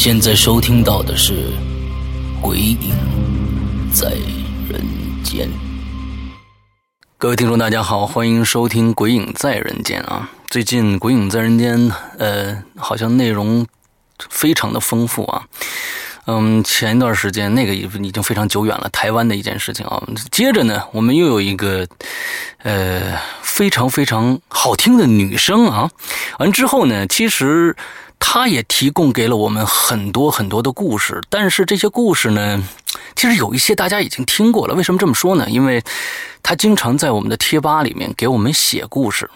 现在收听到的是《鬼影在人间》。各位听众，大家好，欢迎收听《鬼影在人间》啊！最近《鬼影在人间》呃，好像内容非常的丰富啊。嗯，前一段时间那个已已经非常久远了，台湾的一件事情啊。接着呢，我们又有一个呃非常非常好听的女声啊。完之后呢，其实。他也提供给了我们很多很多的故事，但是这些故事呢，其实有一些大家已经听过了。为什么这么说呢？因为他经常在我们的贴吧里面给我们写故事，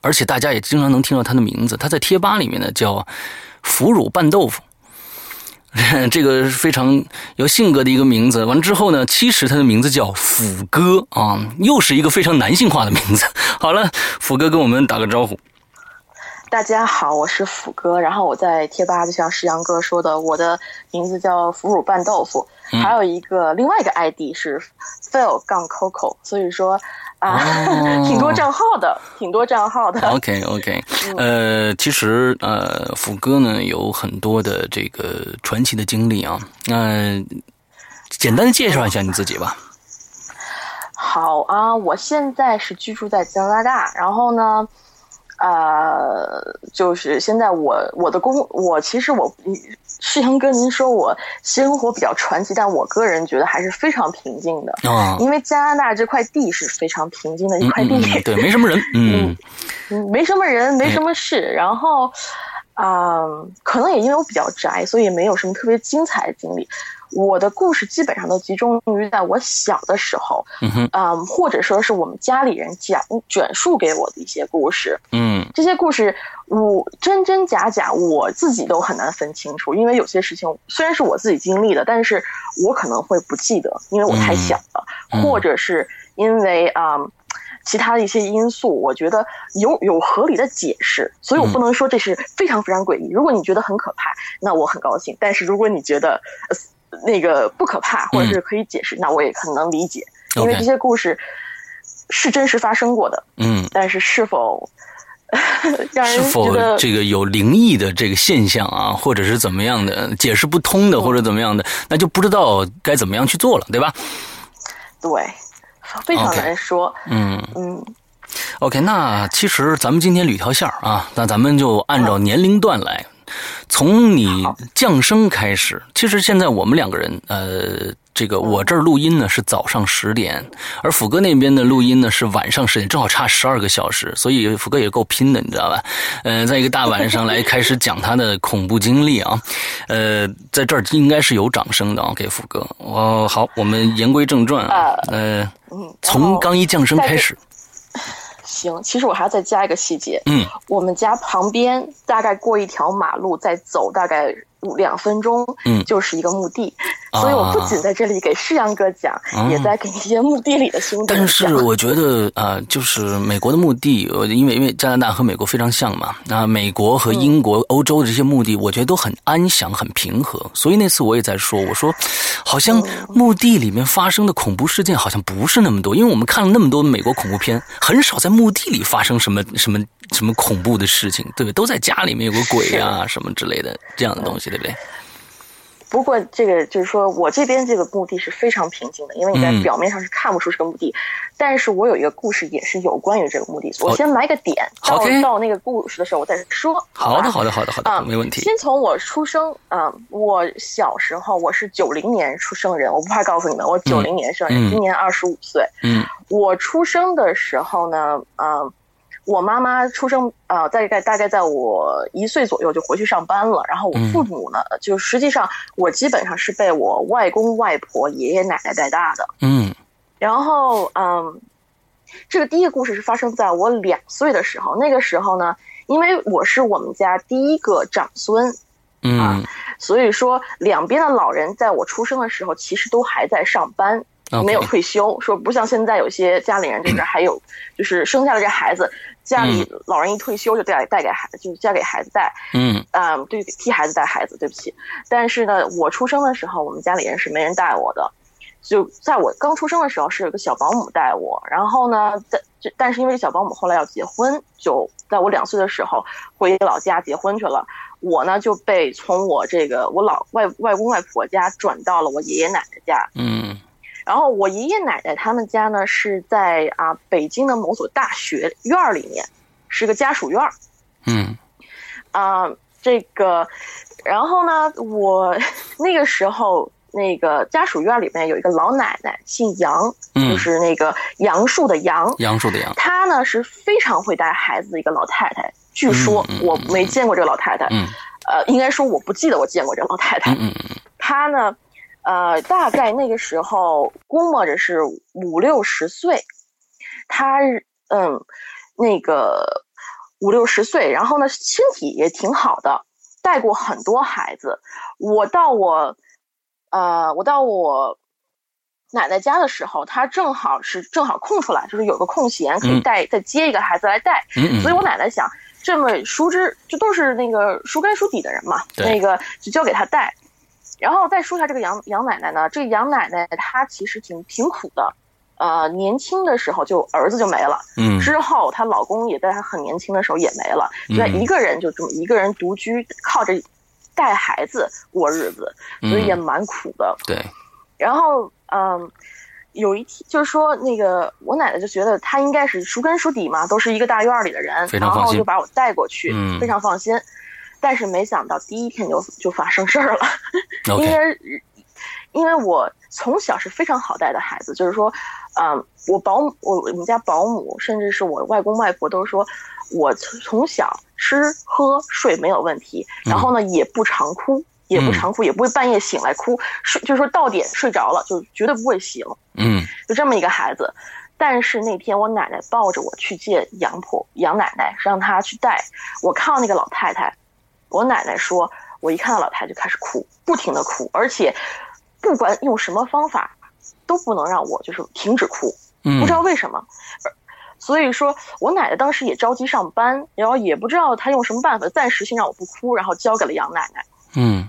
而且大家也经常能听到他的名字。他在贴吧里面呢叫“腐乳拌豆腐”，这个非常有性格的一个名字。完之后呢，其实他的名字叫“腐哥”啊，又是一个非常男性化的名字。好了，腐哥跟我们打个招呼。大家好，我是腐哥，然后我在贴吧就像石阳哥说的，我的名字叫腐乳拌豆腐，还有一个另外一个 ID 是 Phil 杠 Coco，所以说啊，挺多账号的，挺多账号的。OK OK，呃，其实呃，腐哥呢有很多的这个传奇的经历啊，那简单的介绍一下你自己吧。好啊，我现在是居住在加拿大，然后呢。呃，就是现在我我的工我其实我世阳哥，您说我生活比较传奇，但我个人觉得还是非常平静的啊。因为加拿大这块地是非常平静的一块地，对，没什么人，嗯，没什么人，没什么事。然后，啊，可能也因为我比较宅，所以没有什么特别精彩的经历。我的故事基本上都集中于在我小的时候，嗯，或者说是我们家里人讲转述给我的一些故事，嗯，这些故事我真真假假，我自己都很难分清楚，因为有些事情虽然是我自己经历的，但是我可能会不记得，因为我太小了，或者是因为啊其他的一些因素，我觉得有有合理的解释，所以我不能说这是非常非常诡异。如果你觉得很可怕，那我很高兴；但是如果你觉得，那个不可怕，或者是可以解释，那我也很能理解，因为这些故事是真实发生过的。嗯，但是是否 让人是否这个有灵异的这个现象啊，或者是怎么样的解释不通的，或者怎么样的，那就不知道该怎么样去做了，对吧？对，非常难说。嗯嗯。OK，那其实咱们今天捋条线啊，那咱们就按照年龄段来。从你降生开始，其实现在我们两个人，呃，这个我这儿录音呢是早上十点，而福哥那边的录音呢是晚上十点，正好差十二个小时，所以福哥也够拼的，你知道吧？呃，在一个大晚上来开始讲他的恐怖经历啊，呃，在这儿应该是有掌声的啊，给福哥。哦，好，我们言归正传啊，呃，从刚一降生开始。行，其实我还要再加一个细节。嗯，我们家旁边大概过一条马路，再走大概两分钟，嗯，就是一个墓地。所以我不仅在这里给世阳哥讲，也在给那些墓地里的兄弟但是我觉得啊，就是美国的墓地，因为因为加拿大和美国非常像嘛，那美国和英国、欧洲的这些墓地，我觉得都很安详、很平和。所以那次我也在说，我说好像墓地里面发生的恐怖事件好像不是那么多，因为我们看了那么多美国恐怖片，很少在墓地里发生什么什么什么恐怖的事情，对不对？都在家里面有个鬼啊什么之类的这样的东西，对不对？不过，这个就是说我这边这个墓地是非常平静的，因为你在表面上是看不出是个墓地。但是我有一个故事，也是有关于这个墓地。我先埋个点，到到那个故事的时候我再说。好的，好的，好的，好的，没问题。先从我出生啊，我小时候我是九零年出生人，我不怕告诉你们，我九零年生人，今年二十五岁。嗯，我出生的时候呢，啊，我妈妈出生呃，大概大概在我一岁左右就回去上班了。然后我父母呢，就实际上我基本上是被我外公外婆、爷爷奶奶带大的。嗯，然后嗯，这个第一个故事是发生在我两岁的时候。那个时候呢，因为我是我们家第一个长孙，嗯，所以说两边的老人在我出生的时候其实都还在上班。没有退休，说不像现在有些家里人就是还有，就是生下了这孩子，家里老人一退休就带带给孩，就交给孩子带，嗯，啊，对，替孩子带孩子，对不起。但是呢，我出生的时候，我们家里人是没人带我的，就在我刚出生的时候是有个小保姆带我，然后呢，在但是因为小保姆后来要结婚，就在我两岁的时候回老家结婚去了，我呢就被从我这个我老外外公外婆家转到了我爷爷奶奶家，嗯。然后我爷爷奶奶他们家呢是在啊北京的某所大学院里面，是个家属院嗯，啊这个，然后呢我那个时候那个家属院里面有一个老奶奶，姓杨，就是那个杨树的杨，杨树的杨。她呢是非常会带孩子的一个老太太，据说我没见过这个老太太，嗯，呃，应该说我不记得我见过这个老太太，嗯嗯，她呢。呃，大概那个时候估摸着是五六十岁，他嗯，那个五六十岁，然后呢，身体也挺好的，带过很多孩子。我到我，呃，我到我奶奶家的时候，他正好是正好空出来，就是有个空闲可以带再接一个孩子来带。所以我奶奶想，这么熟知，就都是那个熟根熟底的人嘛，那个就交给他带。然后再说一下这个杨杨奶奶呢，这个杨奶奶她其实挺挺苦的，呃，年轻的时候就儿子就没了，嗯，之后她老公也在她很年轻的时候也没了，就她一个人就这么一个人独居，靠着带孩子过日子，所以也蛮苦的。对。然后嗯，有一天就是说那个我奶奶就觉得她应该是熟根熟底嘛，都是一个大院里的人，然后就把我带过去，非常放心。但是没想到第一天就就发生事儿了，因为因为我从小是非常好带的孩子，就是说，嗯，我保姆我我们家保姆，甚至是我外公外婆都说，我从小吃喝睡没有问题，然后呢也不常哭，也不常哭，也不会半夜醒来哭，睡就是说到点睡着了就绝对不会醒，嗯，就这么一个孩子。但是那天我奶奶抱着我去见杨婆杨奶奶，让她去带，我看到那个老太太。我奶奶说，我一看到老太太就开始哭，不停的哭，而且不管用什么方法，都不能让我就是停止哭，不知道为什么。所以说我奶奶当时也着急上班，然后也不知道她用什么办法，暂时先让我不哭，然后交给了杨奶奶。嗯，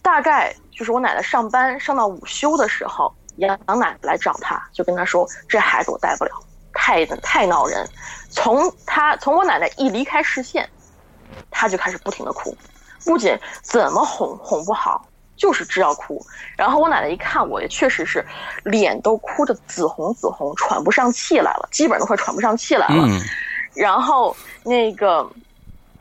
大概就是我奶奶上班上到午休的时候，杨杨奶奶来找她，就跟她说：“这孩子我带不了，太太闹人。”从她从我奶奶一离开视线。他就开始不停的哭，不仅怎么哄哄不好，就是知道哭。然后我奶奶一看，我也确实是，脸都哭得紫红紫红，喘不上气来了，基本都快喘不上气来了。然后那个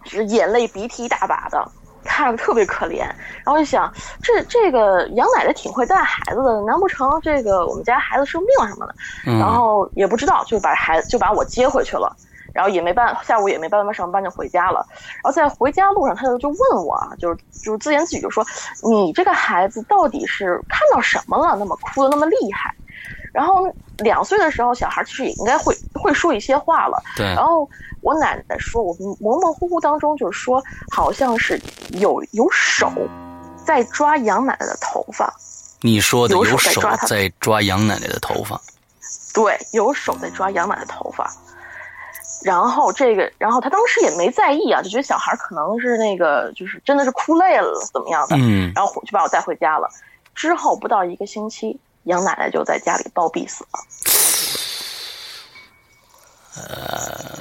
是眼泪鼻涕一大把的，看着特别可怜。然后就想，这这个杨奶奶挺会带孩子的，难不成这个我们家孩子生病什么的？然后也不知道，就把孩子就把我接回去了。然后也没办，下午也没办法上班，就回家了。然后在回家路上，他就就问我啊，就是就是自言自语就说：“你这个孩子到底是看到什么了，那么哭的那么厉害？”然后两岁的时候，小孩其实也应该会会说一些话了。对。然后我奶奶说，我模模糊糊当中就是说，好像是有有手在抓杨奶奶的头发。你说的有手在抓杨奶奶的头发？对，有手在抓杨奶奶的头发。然后这个，然后他当时也没在意啊，就觉得小孩可能是那个，就是真的是哭累了怎么样的，嗯，然后就把我带回家了。之后不到一个星期，杨奶奶就在家里暴毙死了。呃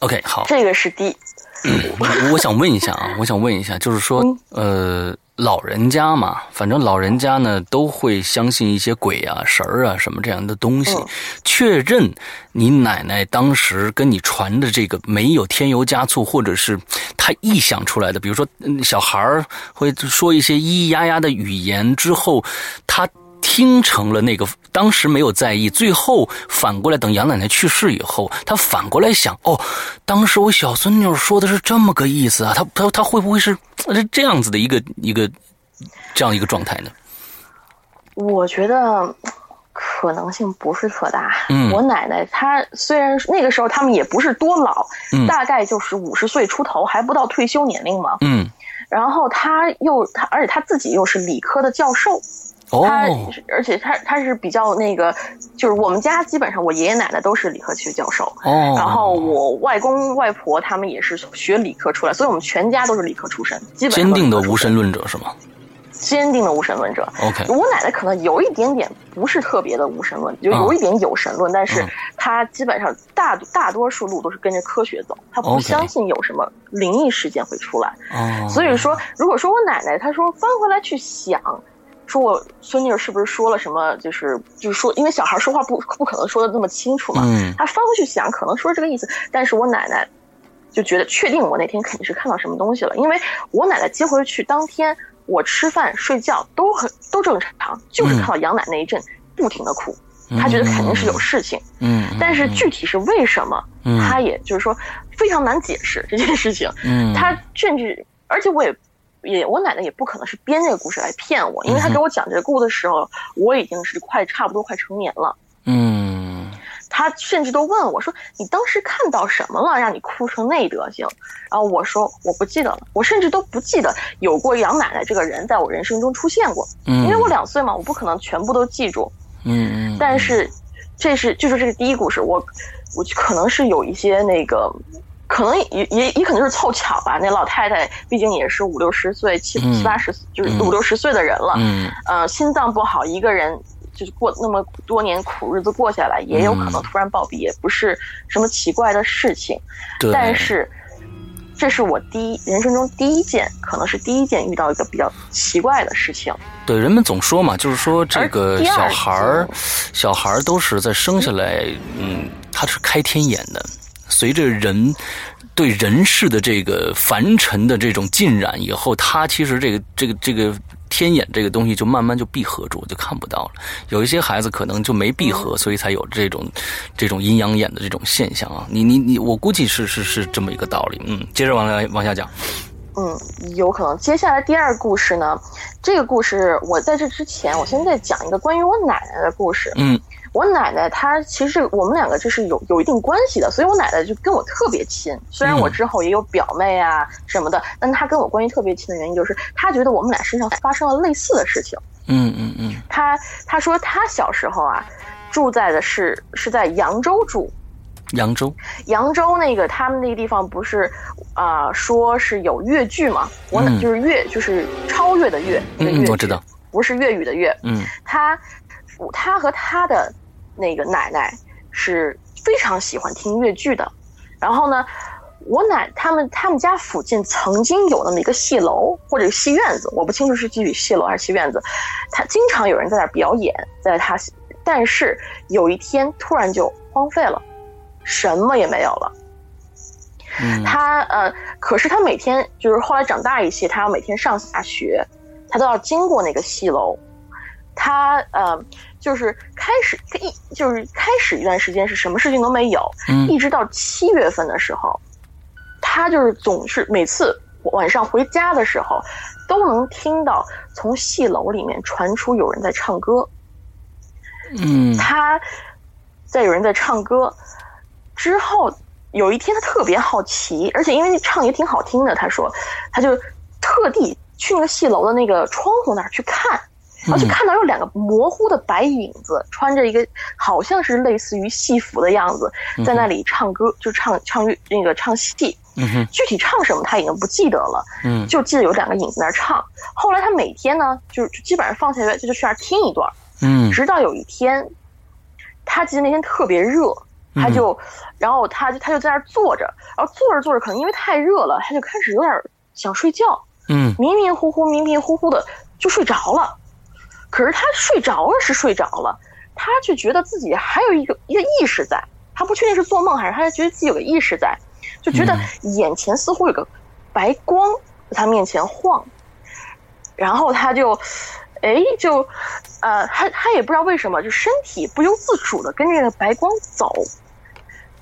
，OK，好，这个是第，我想问一下啊，我想问一下，就是说，呃。老人家嘛，反正老人家呢都会相信一些鬼啊、神儿啊什么这样的东西。确认你奶奶当时跟你传的这个没有添油加醋，或者是他臆想出来的，比如说小孩儿会说一些咿咿呀呀的语言之后，她。听成了那个当时没有在意，最后反过来等杨奶奶去世以后，他反过来想，哦，当时我小孙女说的是这么个意思啊，他他他会不会是是这样子的一个一个这样一个状态呢？我觉得可能性不是特大。嗯，我奶奶她虽然那个时候他们也不是多老，大概就是五十岁出头，还不到退休年龄嘛。嗯，然后他又他，而且他自己又是理科的教授。他而且他他是比较那个，就是我们家基本上我爷爷奶奶都是理科学教授。哦，然后我外公外婆他们也是学理科出来，所以我们全家都是理科出身。基本坚定的无神论者是吗？坚定的无神论者。OK，我奶奶可能有一点点不是特别的无神论，就有一点有神论，但是她基本上大大多数路都是跟着科学走，她不相信有什么灵异事件会出来。哦，所以说，如果说我奶奶她说翻回来去想，说我孙女是不是说了什么，就是就是说，因为小孩说话不不可能说的那么清楚嘛。嗯，她翻回去想，可能说这个意思，但是我奶奶就觉得确定我那天肯定是看到什么东西了，因为我奶奶接回去当天。我吃饭睡觉都很都正常，就是看到杨奶那一阵不停的哭，他觉得肯定是有事情，嗯，但是具体是为什么，他也就是说非常难解释这件事情，嗯，他甚至而且我也也我奶奶也不可能是编这个故事来骗我，因为她给我讲这个故事的时候，我已经是快差不多快成年了，嗯。她甚至都问我说：“你当时看到什么了，让你哭成那德行？”然后我说：“我不记得了，我甚至都不记得有过杨奶奶这个人在我人生中出现过。嗯，因为我两岁嘛，我不可能全部都记住。嗯嗯。但是，这是就是这是第一故事，我我可能是有一些那个，可能也也也可能是凑巧吧。那老太太毕竟也是五六十岁、七七八十，就是五六十岁的人了。嗯。呃，心脏不好，一个人。就是过那么多年苦日子过下来，也有可能突然暴毙，也不是什么奇怪的事情。对。但是，这是我第一人生中第一件，可能是第一件遇到一个比较奇怪的事情。对，人们总说嘛，就是说这个小孩儿，小孩儿都是在生下来，嗯，他是开天眼的。随着人对人世的这个凡尘的这种浸染以后，他其实这个这个这个。天眼这个东西就慢慢就闭合住，就看不到了。有一些孩子可能就没闭合，所以才有这种这种阴阳眼的这种现象啊。你你你，我估计是是是这么一个道理。嗯，接着往下往下讲。嗯，有可能。接下来第二故事呢，这个故事我在这之前，我先在讲一个关于我奶奶的故事。嗯。我奶奶她其实我们两个就是有有一定关系的，所以我奶奶就跟我特别亲。虽然我之后也有表妹啊什么的，但她跟我关系特别亲的原因就是她觉得我们俩身上发生了类似的事情。嗯嗯嗯。她她说她小时候啊，住在的是是在扬州住。扬州。扬州那个他们那个地方不是啊，说是有越剧嘛？我奶就是越就是超越的越。嗯，我知道。不是粤语的粤。嗯。他他和他的。那个奶奶是非常喜欢听越剧的，然后呢，我奶他们他们家附近曾经有那么一个戏楼或者戏院子，我不清楚是具体戏楼还是戏院子，他经常有人在那表演，在他，但是有一天突然就荒废了，什么也没有了。嗯，他呃，可是他每天就是后来长大一些，他要每天上下学，他都要经过那个戏楼，他呃。就是开始一就是开始一段时间是什么事情都没有，一直到七月份的时候，他就是总是每次晚上回家的时候，都能听到从戏楼里面传出有人在唱歌。嗯，他在有人在唱歌之后，有一天他特别好奇，而且因为唱也挺好听的，他说他就特地去那个戏楼的那个窗户那儿去看。而且看到有两个模糊的白影子，穿着一个好像是类似于戏服的样子，在那里唱歌，就唱唱那个唱戏。嗯具体唱什么他已经不记得了。嗯，就记得有两个影子在那唱。后来他每天呢，就基本上放下来就就去那儿听一段。嗯，直到有一天，他记得那天特别热，他就，然后他就他就在那儿坐着，然后坐着坐着，可能因为太热了，他就开始有点想睡觉。嗯，迷迷糊糊、迷迷糊糊的就睡着了。可是他睡着了是睡着了，他却觉得自己还有一个一个意识在，他不确定是做梦还是他觉得自己有个意识在，就觉得眼前似乎有个白光在他面前晃，然后他就，哎，就呃，他他也不知道为什么，就身体不由自主的跟着那个白光走，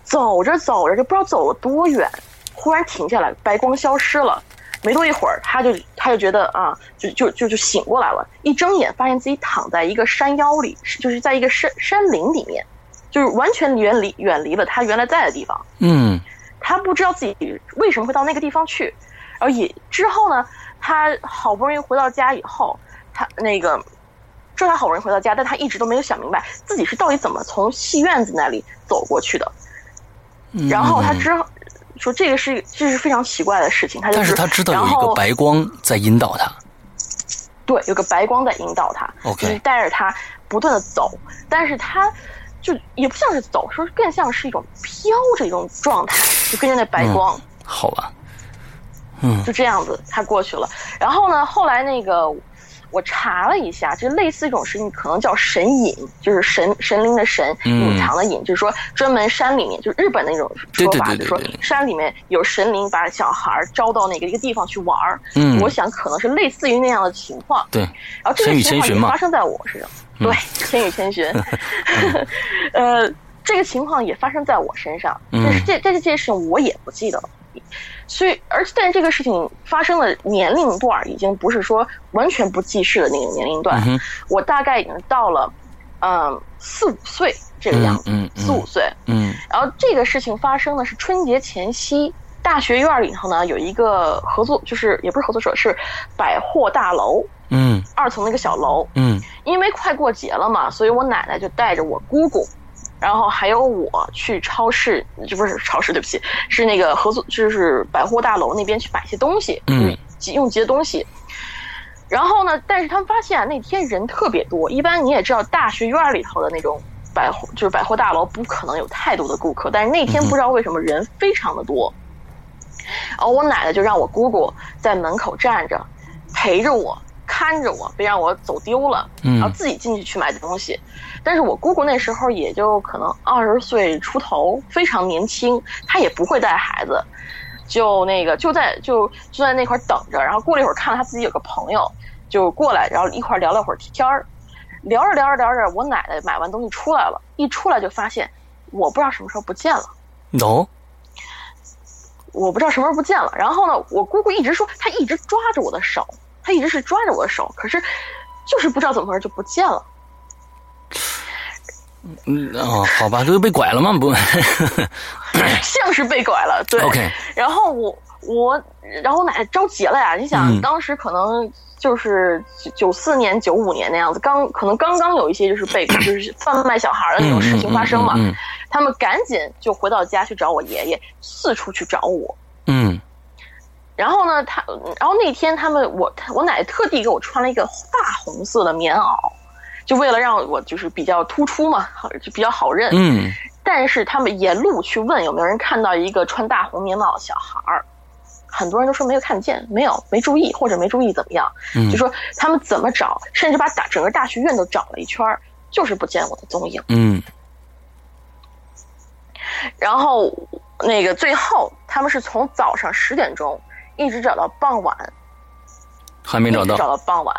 走着走着就不知道走了多远，忽然停下来，白光消失了。没多一会儿，他就他就觉得啊，就就就就醒过来了。一睁眼，发现自己躺在一个山腰里，就是在一个山山林里面，就是完全远离远离了他原来在的地方。嗯，他不知道自己为什么会到那个地方去，然后也之后呢，他好不容易回到家以后，他那个，说他好不容易回到家，但他一直都没有想明白自己是到底怎么从戏院子那里走过去的。然后他之后。说这个是这是非常奇怪的事情，他就是他知道有一个白光在引导他，对，有个白光在引导他，OK，带着他不断的走，但是他就也不像是走，说更像是一种飘着一种状态，就跟着那白光，好吧，嗯，就这样子他过去了，然后呢，后来那个。我查了一下，就类似一种事情，可能叫神隐，就是神神灵的神，隐藏的隐，就是说专门山里面，就是日本那种说法，就是说山里面有神灵把小孩招到那个一个地方去玩儿。嗯，我想可能是类似于那样的情况。对，然后这个情况也发生在我身上。对，千与千寻。呃，这个情况也发生在我身上，但是这这件事情我也不记得了。所以，而且，但是这个事情发生的年龄段已经不是说完全不记事的那个年龄段。我大概已经到了，嗯，四五岁这个样子，四五岁。嗯。然后这个事情发生的是春节前夕，大学院里头呢有一个合作，就是也不是合作社，是百货大楼。嗯。二层那个小楼。嗯。因为快过节了嘛，所以我奶奶就带着我姑姑。然后还有我去超市，这不是超市，对不起，是那个合作，就是百货大楼那边去买些东西，嗯，急用急的东西。然后呢，但是他们发现那天人特别多。一般你也知道，大学院里头的那种百货，就是百货大楼，不可能有太多的顾客。但是那天不知道为什么人非常的多。然后我奶奶就让我姑姑在门口站着，陪着我。看着我，别让我走丢了，然后自己进去去买东西。但是我姑姑那时候也就可能二十岁出头，非常年轻，她也不会带孩子，就那个就在就就在那块等着。然后过了一会儿，看到她自己有个朋友就过来，然后一块聊了会儿天儿。聊着聊着聊着，我奶奶买完东西出来了，一出来就发现我不知道什么时候不见了。no，我不知道什么时候不见了。然后呢，我姑姑一直说，她一直抓着我的手。她一直是抓着我的手，可是就是不知道怎么回事就不见了。嗯哦，好吧，这个被拐了吗？不，像是被拐了。对，OK。然后我我，然后我奶奶着急了呀！你想，当时可能就是九四年、九五年那样子，刚可能刚刚有一些就是被就是贩卖小孩的那种事情发生嘛。他们赶紧就回到家去找我爷爷，四处去找我。嗯。然后呢，他，然后那天他们，我我奶奶特地给我穿了一个大红色的棉袄，就为了让我就是比较突出嘛，好就比较好认。嗯。但是他们沿路去问有没有人看到一个穿大红棉袄的小孩儿，很多人都说没有看见，没有，没注意，或者没注意怎么样。嗯。就说他们怎么找，甚至把大整个大学院都找了一圈就是不见我的踪影。嗯。然后那个最后，他们是从早上十点钟。一直找到傍晚，还没找到。找到傍晚，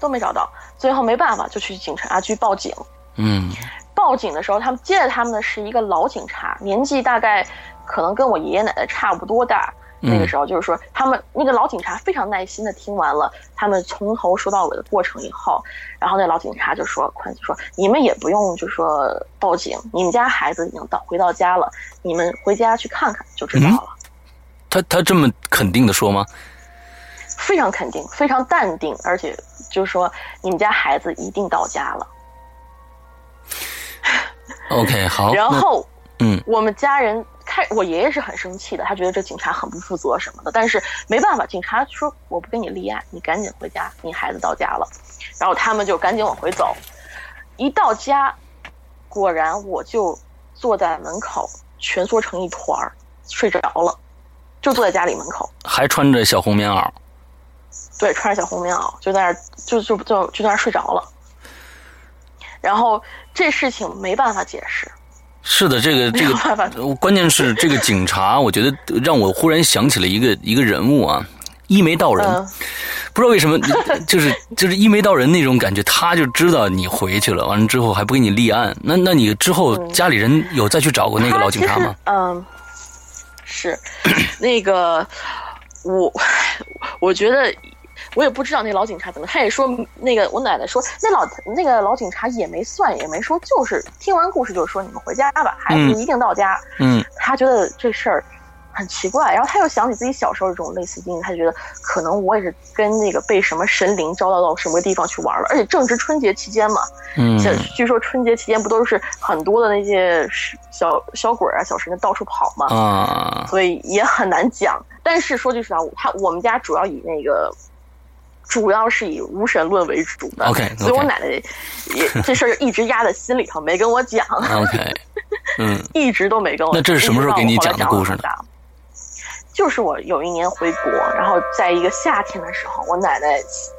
都没找到。最后没办法，就去警察局报警。嗯，报警的时候，他们接待他们的是一个老警察，年纪大概可能跟我爷爷奶奶差不多大。那个时候，就是说，他们那个老警察非常耐心的听完了他们从头说到尾的过程以后，然后那老警察就说：“宽子说，你们也不用就说报警，你们家孩子已经到回到家了，你们回家去看看就知道了。”他他这么肯定的说吗？非常肯定，非常淡定，而且就说，你们家孩子一定到家了。OK，好。然后，嗯，我们家人开，我爷爷是很生气的，他觉得这警察很不负责什么的。但是没办法，警察说我不跟你立案，你赶紧回家，你孩子到家了。然后他们就赶紧往回走。一到家，果然我就坐在门口蜷缩成一团儿，睡着了。就坐在家里门口，还穿着小红棉袄。对，穿着小红棉袄，就在那儿，就就就就在那儿睡着了。然后这事情没办法解释。是的，这个这个，关键是这个警察，我觉得让我忽然想起了一个一个人物啊，一眉道人。不知道为什么，就是就是一眉道人那种感觉，他就知道你回去了，完了之后还不给你立案。那那你之后家里人有再去找过那个老警察吗？嗯，是那个我 我觉得。我也不知道那老警察怎么，他也说那个我奶奶说那老那个老警察也没算也没说，就是听完故事就说你们回家吧，孩子一定到家。嗯，他觉得这事儿很奇怪，然后他又想起自己小时候这种类似经历，他就觉得可能我也是跟那个被什么神灵招到到什么地方去玩了，而且正值春节期间嘛。嗯，据说春节期间不都是很多的那些小小鬼啊、小神到处跑嘛？啊，所以也很难讲。但是说句实话，他我们家主要以那个。主要是以无神论为主的，OK，所以我奶奶也这事儿一直压在心里头，没跟我讲，OK，嗯，一直都没跟我。那这是什么时候给你讲的故事呢？就是我有一年回国，然后在一个夏天的时候，我奶奶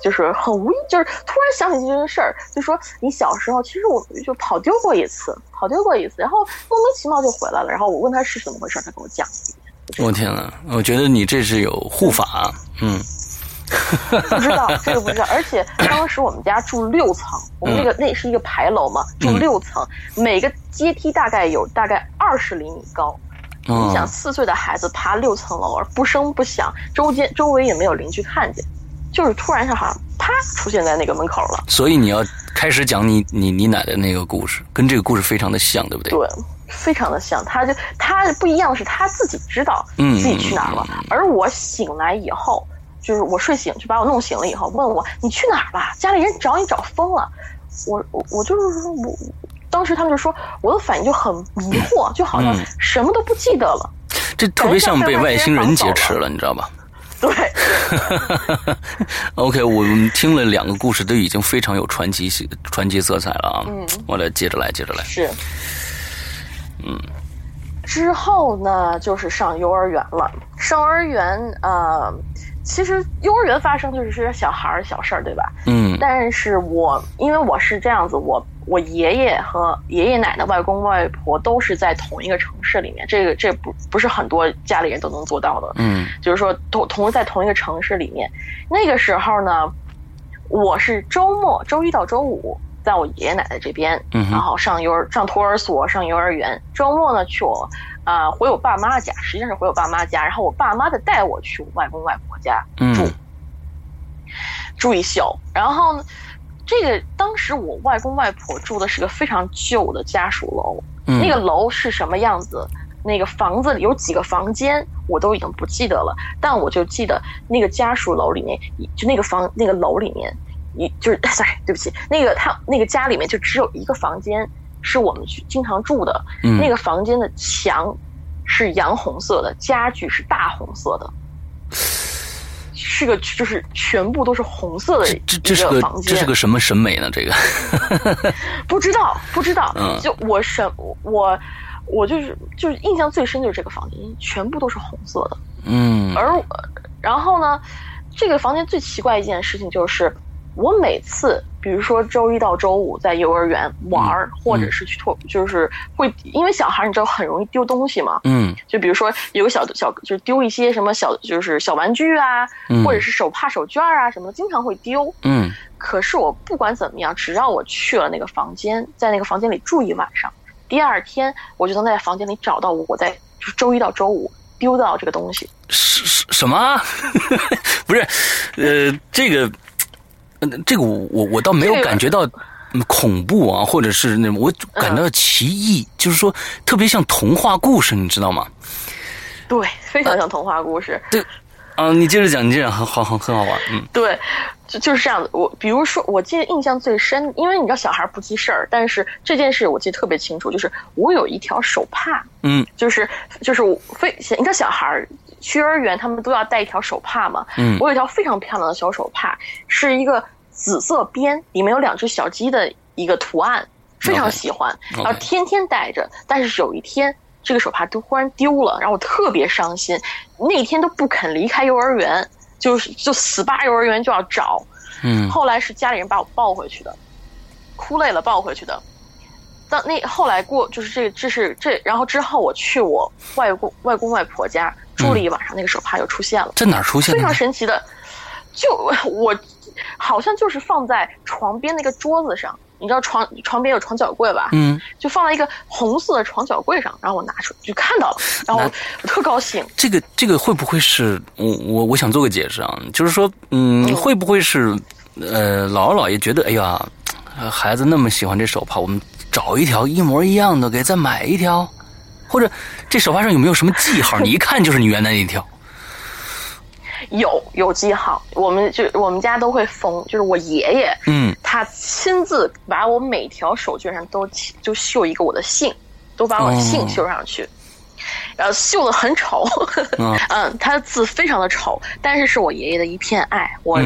就是很无意，就是突然想起这件事儿，就说你小时候其实我就跑丢过一次，跑丢过一次，然后莫名其妙就回来了，然后我问她是怎么回事，她跟我讲了一遍。我天呐，我觉得你这是有护法，嗯。不知道 这个不知道，而且当时我们家住六层，我们那个那是一个牌楼嘛，住六层，每个阶梯大概有大概二十厘米高。你想四岁的孩子爬六层楼而不声不响，周间周围也没有邻居看见，就是突然一下好像啪出现在那个门口了。所以你要开始讲你你你奶奶那个故事，跟这个故事非常的像，对不对？对，非常的像。他就他不一样是他自己知道自己去哪儿了，而我醒来以后。就是我睡醒就把我弄醒了以后问我你去哪儿了？家里人找你找疯了。我我我就是说我，当时他们就说我的反应就很迷惑，就好像什么都不记得了。这特别像被外星人劫持了，你知道吧？对。OK，我们听了两个故事，都已经非常有传奇性、传奇色彩了啊。嗯。我来接着来，接着来。是。嗯。之后呢，就是上幼儿园了。上幼儿园呃。其实幼儿园发生就是些小孩儿小事儿，对吧？嗯。但是我因为我是这样子，我我爷爷和爷爷奶奶、外公外婆都是在同一个城市里面，这个这不不是很多家里人都能做到的。嗯。就是说同同在同一个城市里面，那个时候呢，我是周末周一到周五在我爷爷奶奶这边，然后上幼儿上托儿所上幼儿园，周末呢去我。啊，回我爸妈家，实际上是回我爸妈家，然后我爸妈再带我去我外公外婆家住，住一宿。然后，这个当时我外公外婆住的是个非常旧的家属楼，那个楼是什么样子？那个房子里有几个房间，我都已经不记得了。但我就记得那个家属楼里面，就那个房那个楼里面，一就是 sorry，对不起，那个他那个家里面就只有一个房间。是我们去经常住的那个房间的墙是洋红色的，家具是大红色的，是个就是全部都是红色的。这这是个这是个什么审美呢？这个不知道不知道。就我审我我就是就是印象最深就是这个房间全部都是红色的。嗯，而然后呢，这个房间最奇怪一件事情就是。我每次，比如说周一到周五在幼儿园玩儿，或者是去托，就是会，因为小孩你知道很容易丢东西嘛，嗯，就比如说有个小小，就是丢一些什么小，就是小玩具啊，或者是手帕手绢啊什么的，经常会丢，嗯。可是我不管怎么样，只要我去了那个房间，在那个房间里住一晚上，第二天我就能在房间里找到我在就周一到周五丢到这个东西。什什什么？不是，呃，这个。嗯，这个我我我倒没有感觉到恐怖啊，或者是那种我感到奇异，就是说特别像童话故事，你知道吗？对，非常像童话故事。对，啊，你接着讲，你这样很好，很很好玩。嗯，对，就就是这样子。我比如说，我记得印象最深，因为你知道小孩不记事儿，但是这件事我记得特别清楚，就是我有一条手帕，嗯，就是就是非你看小孩去幼儿园，他们都要带一条手帕嘛。嗯，我有一条非常漂亮的小手帕，是一个紫色边，里面有两只小鸡的一个图案，非常喜欢，然后天天带着。但是有一天，这个手帕都忽然丢了，然后我特别伤心，那天都不肯离开幼儿园，就是就死扒幼儿园就要找。嗯，后来是家里人把我抱回去的，哭累了抱回去的。当那后来过就是这这是这，然后之后我去我外公外公外婆家住了一晚上，那个手帕又出现了。在哪儿出现？非常神奇的，就 我好像就是放在床边那个桌子上，你知道床床边有床脚柜吧？嗯，就放在一个红色的床脚柜上，然后我拿出就看到了，然后我我特高兴。这个这个会不会是我我我想做个解释啊？就是说，嗯，会不会是呃姥姥姥爷觉得，哎呀，孩子那么喜欢这手帕，我们找一条一模一样的，给再买一条，或者这手帕上有没有什么记号？你一看就是你原来那条。有有记号，我们就我们家都会缝，就是我爷爷，嗯，他亲自把我每条手绢上都就绣一个我的姓，都把我姓绣上去，然后绣的很丑，嗯，他的字非常的丑，但是是我爷爷的一片爱，我，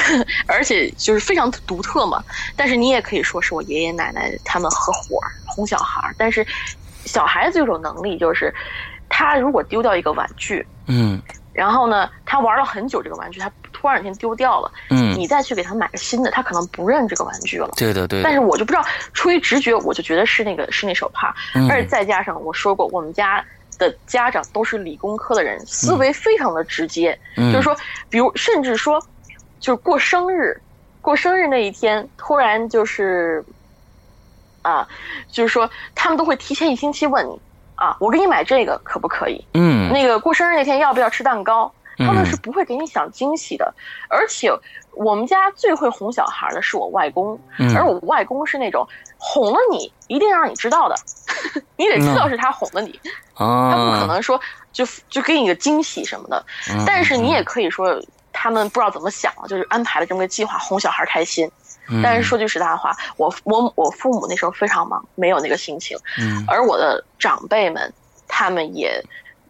而且就是非常独特嘛，但是你也可以说是我爷爷奶奶他们合伙哄小孩，但是小孩子有种能力，就是他如果丢掉一个玩具，嗯。然后呢，他玩了很久这个玩具，他突然有一天丢掉了。嗯，你再去给他买个新的，他可能不认这个玩具了。对的，对。但是我就不知道，出于直觉，我就觉得是那个是那手帕。嗯。而且再加上我说过，我们家的家长都是理工科的人，思维非常的直接。嗯。就是说，比如甚至说，就是过生日，过生日那一天，突然就是，啊，就是说他们都会提前一星期问你。啊，我给你买这个可不可以？嗯，那个过生日那天要不要吃蛋糕？他们是不会给你想惊喜的。而且我们家最会哄小孩的是我外公，而我外公是那种哄了你一定让你知道的，你得知道是他哄的你，他不可能说就就给你个惊喜什么的。但是你也可以说他们不知道怎么想了，就是安排了这么个计划哄小孩开心。但是说句实在话，我我我父母那时候非常忙，没有那个心情。嗯，而我的长辈们，他们也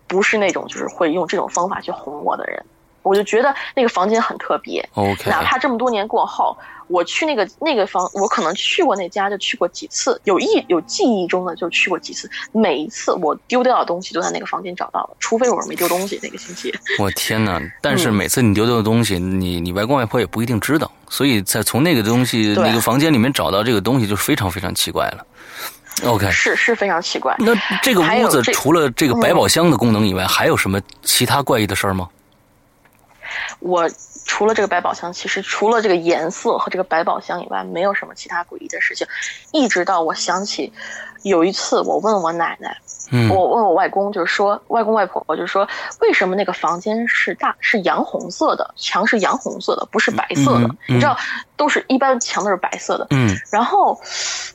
不是那种就是会用这种方法去哄我的人。我就觉得那个房间很特别。OK，哪怕这么多年过后。我去那个那个房，我可能去过那家，就去过几次，有意有记忆中的就去过几次。每一次我丢掉的东西都在那个房间找到了，除非我是没丢东西那个星期。我天哪！但是每次你丢掉的东西，你你外公外婆也不一定知道，所以在从那个东西那个房间里面找到这个东西，就非常非常奇怪了。OK，是是非常奇怪。那这个屋子除了这个百宝箱的功能以外，还有什么其他怪异的事儿吗？我。除了这个百宝箱，其实除了这个颜色和这个百宝箱以外，没有什么其他诡异的事情。一直到我想起有一次，我问我奶奶，嗯，我问我外公，就是说外公外婆，我就说为什么那个房间是大是洋红色的，墙是洋红色的，不是白色的？你知道，都是一般墙都是白色的。嗯，然后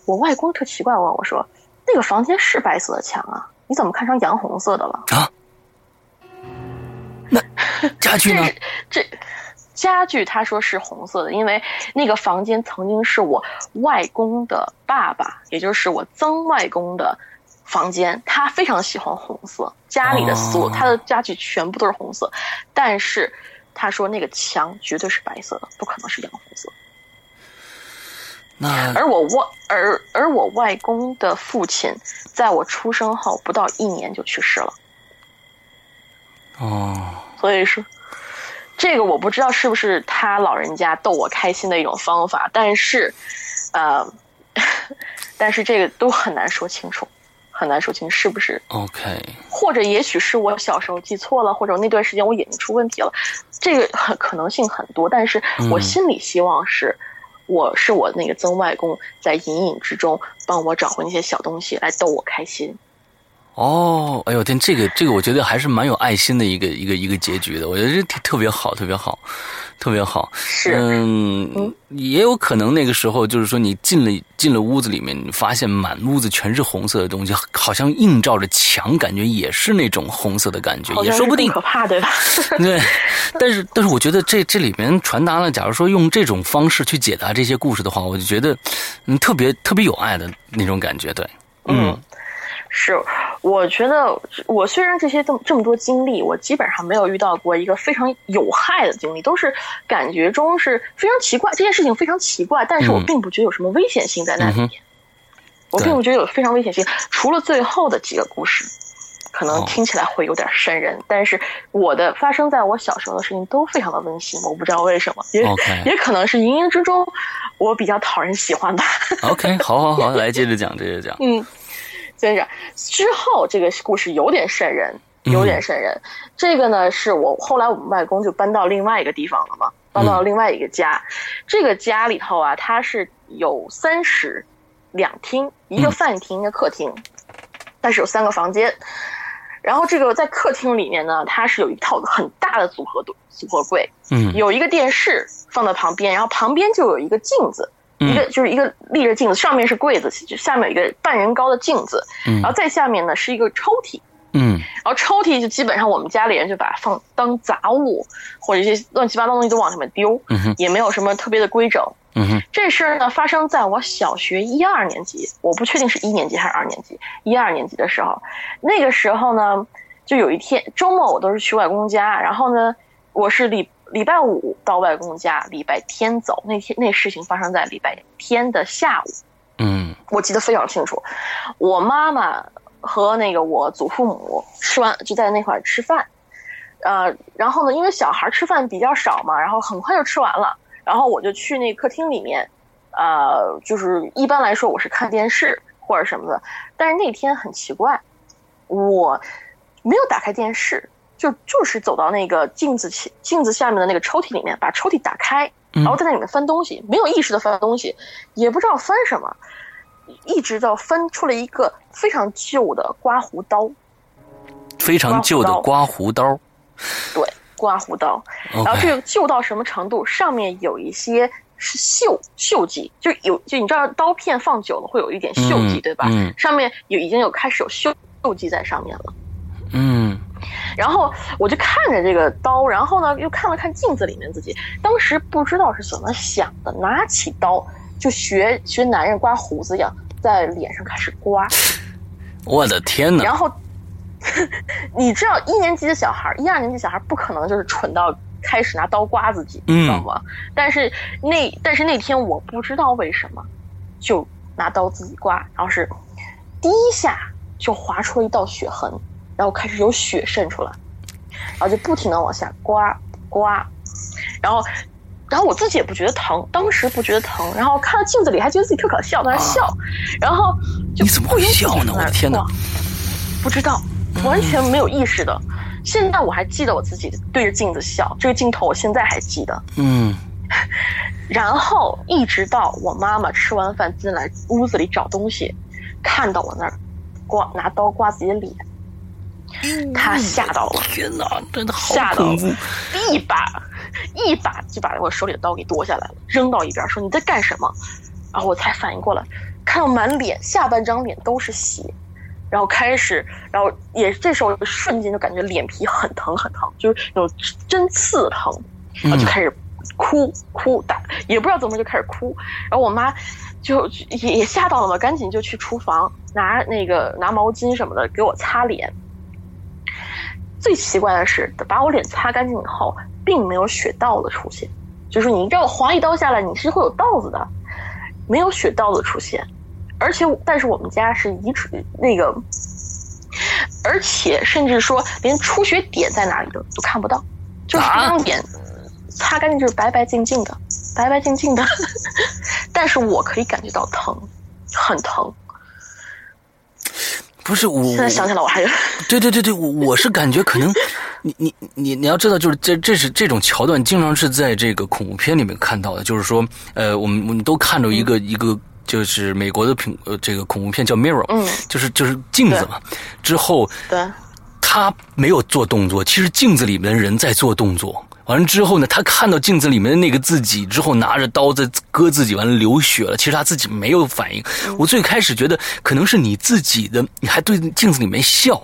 我外公特奇怪问我说，那个房间是白色的墙啊，你怎么看成洋红色的了？啊？那 家具呢？这。家具他说是红色的，因为那个房间曾经是我外公的爸爸，也就是我曾外公的房间。他非常喜欢红色，家里的所有他的家具全部都是红色。但是他说那个墙绝对是白色的，不可能是洋红色。那而我外而而我外公的父亲，在我出生后不到一年就去世了。哦，所以说。这个我不知道是不是他老人家逗我开心的一种方法，但是，呃，但是这个都很难说清楚，很难说清是不是 OK，或者也许是我小时候记错了，或者那段时间我眼睛出问题了，这个很可能性很多，但是我心里希望是，我是我那个曾外公在隐隐之中帮我找回那些小东西来逗我开心。哦，哎呦天，这个这个，我觉得还是蛮有爱心的一个一个一个结局的。我觉得这特别好，特别好，特别好。是，嗯，也有可能那个时候就是说，你进了进了屋子里面，你发现满屋子全是红色的东西，好像映照着墙，感觉也是那种红色的感觉，也说不定。可怕，对吧？对，但是但是，我觉得这这里面传达了，假如说用这种方式去解答这些故事的话，我就觉得嗯，特别特别有爱的那种感觉。对，嗯。是，我觉得我虽然这些这么这么多经历，我基本上没有遇到过一个非常有害的经历，都是感觉中是非常奇怪，这件事情非常奇怪，但是我并不觉得有什么危险性在那里。面，我并不觉得有非常危险性，除了最后的几个故事，可能听起来会有点瘆人，但是我的发生在我小时候的事情都非常的温馨，我不知道为什么，也也可能是冥冥之中我比较讨人喜欢吧。OK，好好好，来接着讲，接着讲，嗯。先生，之后这个故事有点瘆人，有点瘆人。这个呢，是我后来我们外公就搬到另外一个地方了嘛。搬到另外一个家。这个家里头啊，它是有三室两厅，一个饭厅，一个客厅，但是有三个房间。然后这个在客厅里面呢，它是有一套很大的组合组合柜，嗯有一个电视放在旁边，然后旁边就有一个镜子，一个就是一个立着镜子，上面是柜子，就下面有一个半人高的镜子，嗯。然后再下面呢是一个抽屉，嗯。然后抽屉就基本上我们家里人就把它放当杂物或者一些乱七八糟东西都往上面丢，嗯也没有什么特别的规整。嗯哼。这事儿呢发生在我小学一二年级，我不确定是一年级还是二年级，一二年级的时候，那个时候呢，就有一天周末我都是去外公家，然后呢，我是礼礼拜五到外公家，礼拜天走。那天那事情发生在礼拜天的下午，嗯。我记得非常清楚。我妈妈和那个我祖父母吃完就在那块儿吃饭，呃，然后呢，因为小孩吃饭比较少嘛，然后很快就吃完了，然后我就去那客厅里面，呃，就是一般来说我是看电视或者什么的，但是那天很奇怪，我没有打开电视，就就是走到那个镜子前镜子下面的那个抽屉里面，把抽屉打开，嗯然后在那里面翻东西，没有意识的翻东西，也不知道翻什么，一直到翻出了一个非常旧的刮胡刀，非常旧的刮胡刀。对，刮胡刀。然后这个旧到什么程度？上面有一些是锈锈迹，就有就你知道刀片放久了会有一点锈迹，嗯对吧？嗯上面有已经有开始有锈锈迹在上面了。嗯然后我就看着这个刀，然后呢又看了看镜子里面自己，当时不知道是怎么想的，拿起刀就学学男人刮胡子一样，在脸上开始刮。我的天哪！然后 你知道一年级的小孩，一二年级小孩不可能就是蠢到开始拿刀刮自己，你知道吗？但是那但是那天我不知道为什么就拿刀自己刮，然后是第一下就划出了一道血痕，然后开始有血渗出来，然后就不停的往下刮刮，然后。然后我自己也不觉得疼，当时不觉得疼，然后看到镜子里还觉得自己特搞笑，在那笑，然后就你怎么会笑呢我的天哪不知道，完全没有意识的。现在我还记得我自己对着镜子笑，这个镜头我现在还记得。嗯然后一直到我妈妈吃完饭进来屋子里找东西，看到我那儿刮拿刀刮自己的脸，她吓到了，天哪，真的好吓到了恐怖！一把一把就把我手里的刀给夺下来了，扔到一边，说你在干什么？然后我才反应过来，看到满脸下半张脸都是血，然后开始，然后也这时候瞬间就感觉脸皮很疼很疼，就是那种针刺疼，然后就开始哭哭打，也不知道怎么就开始哭，然后我妈就也也吓到了嘛，赶紧就去厨房拿那个拿毛巾什么的给我擦脸。最奇怪的是，把我脸擦干净以后，并没有血道的出现，就是你让我划一刀下来，你是会有道子的，没有血道的出现，而且但是我们家是遗传那个，而且甚至说连出血点在哪里都都看不到，就是啊那张脸擦干净就是白白净净的，白白净净的，但是我可以感觉到疼，很疼。不是我，现在想起来我还对对对对，我我是感觉可能，你你你你要知道，就是这这是这种桥段，经常是在这个恐怖片里面看到的。就是说，呃，我们我们都看到一个、一个，就是美国的恐呃这个恐怖片叫《Mirror》，嗯，就是就是镜子嘛。之后对。他没有做动作，其实镜子里面的人在做动作。完了之后呢，他看到镜子里面的那个自己之后，拿着刀在割自己，完了流血了。其实他自己没有反应。我最开始觉得可能是你自己的，你还对镜子里面笑。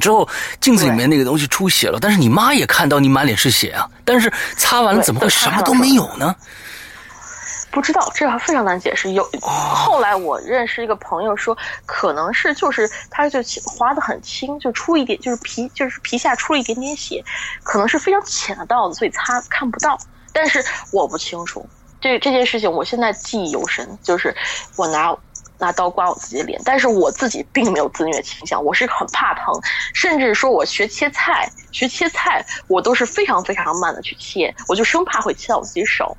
之后镜子里面那个东西出血了，但是你妈也看到你满脸是血啊。但是擦完了怎么会什么都没有呢？不知道，这个非常难解释。有后来我认识一个朋友说，可能是就是他就划的很轻，就出一点就是皮就是皮下出了一点点血，可能是非常浅的道子，所以擦看不到。但是我不清楚这这件事情，我现在记忆犹深，就是我拿。拿刀刮我自己的脸，但是我自己并没有自虐倾向，我是很怕疼，甚至说我学切菜，学切菜我都是非常非常慢的去切，我就生怕会切到我自己手。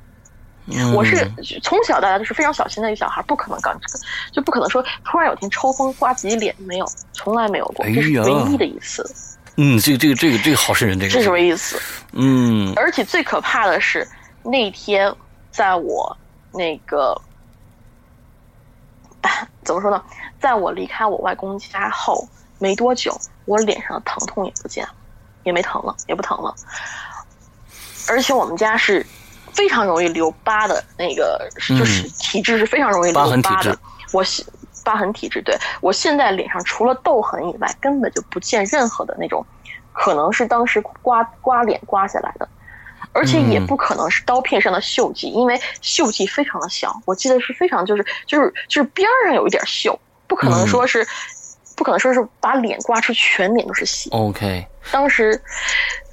我是嗯从小到大就是非常小心的一个小孩，不可能干这个，就不可能说突然有天抽风刮自己脸，没有，从来没有过，这是唯一的一次，嗯，这个这个这个这个好瘆人，这个这是唯一一次。嗯而且最可怕的是，那天在我那个怎么说呢，在我离开我外公家后没多久，我脸上的疼痛也不见了，也没疼了，也不疼了。而且我们家是非常容易留疤的那个，就是体质是非常容易留疤的。我疤痕体质，对我现在脸上除了痘痕以外，根本就不见任何的那种，可能是当时刮刮脸刮下来的，而且也不可能是刀片上的锈迹，因为锈迹非常的小，我记得是非常就是就是就是边上有一点锈，不可能说是，不可能说是把脸刮出全脸都是血。OK，当时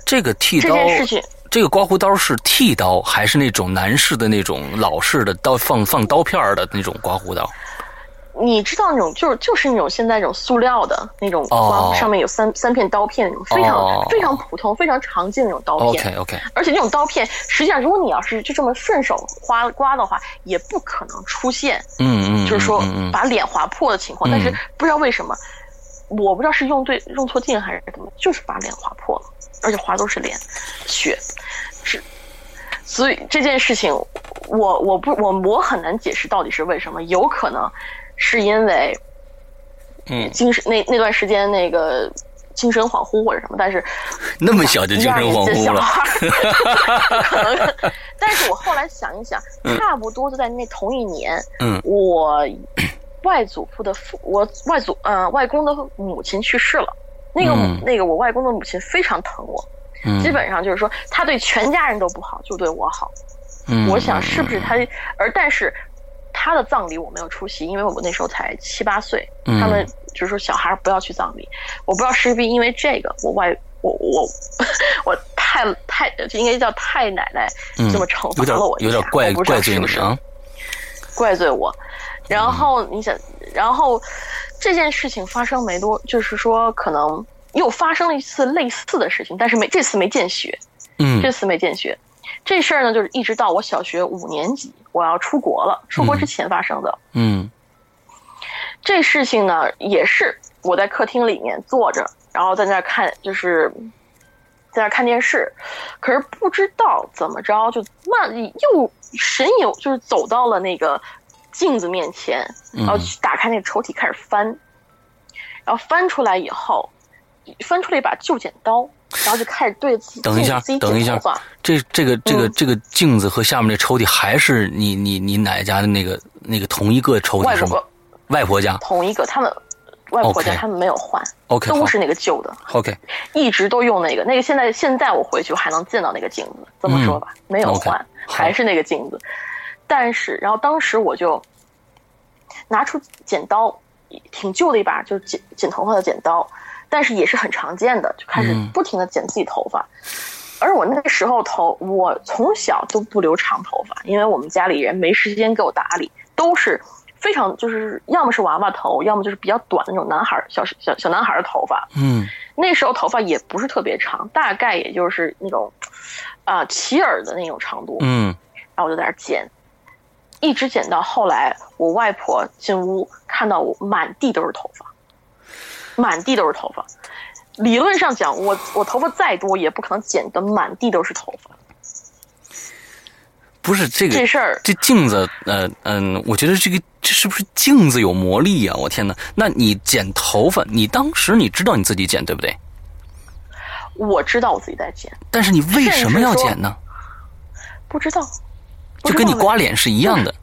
这个剃刀这件事情。这个刮胡刀是剃刀，还是那种男士的那种老式的刀放放刀片的那种刮胡刀？你知道那种就是就是那种现在那种塑料的那种刮，上面有三三片刀片那种，非常非常普通、非常常见的那种刀片。OK OK。而且那种刀片，实际上如果你要是就这么顺手刮刮的话，也不可能出现，嗯嗯，就是说把脸划破的情况。但是不知道为什么，我不知道是用对用错劲还是怎么，就是把脸划破了，而且划都是脸血。是，所以这件事情，我我不我我很难解释到底是为什么，有可能是因为，嗯，精神那那段时间那个精神恍惚或者什么，但是那么小就精神恍惚了，可能。但是我后来想一想，差不多就在那同一年，嗯，我外祖父的父，我外祖呃外公的母亲去世了，那个那个我外公的母亲非常疼我。基本上就是说，他对全家人都不好，就对我好。嗯，我想是不是他？而但是他的葬礼我没有出席，因为我那时候才七八岁。他们就是说小孩不要去葬礼。我不知道是不是因为这个，我外我我 我太太就应该叫太奶奶这么惩罚了我一下，有点怪怪罪你啊，怪罪我。然后你想，然后这件事情发生没多，就是说可能。又发生了一次类似的事情，但是没这次没见血，嗯，这次没见血。这事儿呢，就是一直到我小学五年级，我要出国了，出国之前发生的。嗯，这事情呢，也是我在客厅里面坐着，然后在那看，就是在那看电视，可是不知道怎么着，就慢又神游，就是走到了那个镜子面前，然后去打开那个抽屉开始翻，然后翻出来以后。翻出了一把旧剪刀，然后就开始对自己等一下，等一下，这这个这个这个镜子和下面那抽屉还是你你你奶家的那个那个同一个抽屉是吗？外婆家。同一个，他们外婆家他们没有换，OK，都是那个旧的，OK，一直都用那个那个。现在现在我回去还能见到那个镜子，这么说吧，没有换，还是那个镜子。但是，然后当时我就拿出剪刀，挺旧的一把，就是剪剪头发的剪刀。但是也是很常见的，就开始不停的剪自己头发，而我那个时候头，我从小都不留长头发，因为我们家里人没时间给我打理，都是非常就是要么是娃娃头，要么就是比较短的那种男孩小小小男孩的头发。嗯，那时候头发也不是特别长，大概也就是那种啊齐耳的那种长度。嗯，然后我就在那剪，一直剪到后来，我外婆进屋看到我满地都是头发。满地都是头发，理论上讲，我我头发再多也不可能剪得满地都是头发。不是这个这事儿，这镜子，呃嗯，我觉得这个这是不是镜子有魔力啊？我天哪！那你剪头发，你当时你知道你自己剪对不对？我知道我自己在剪，但是你为什么要剪呢？不知道，就跟你刮脸是一样的。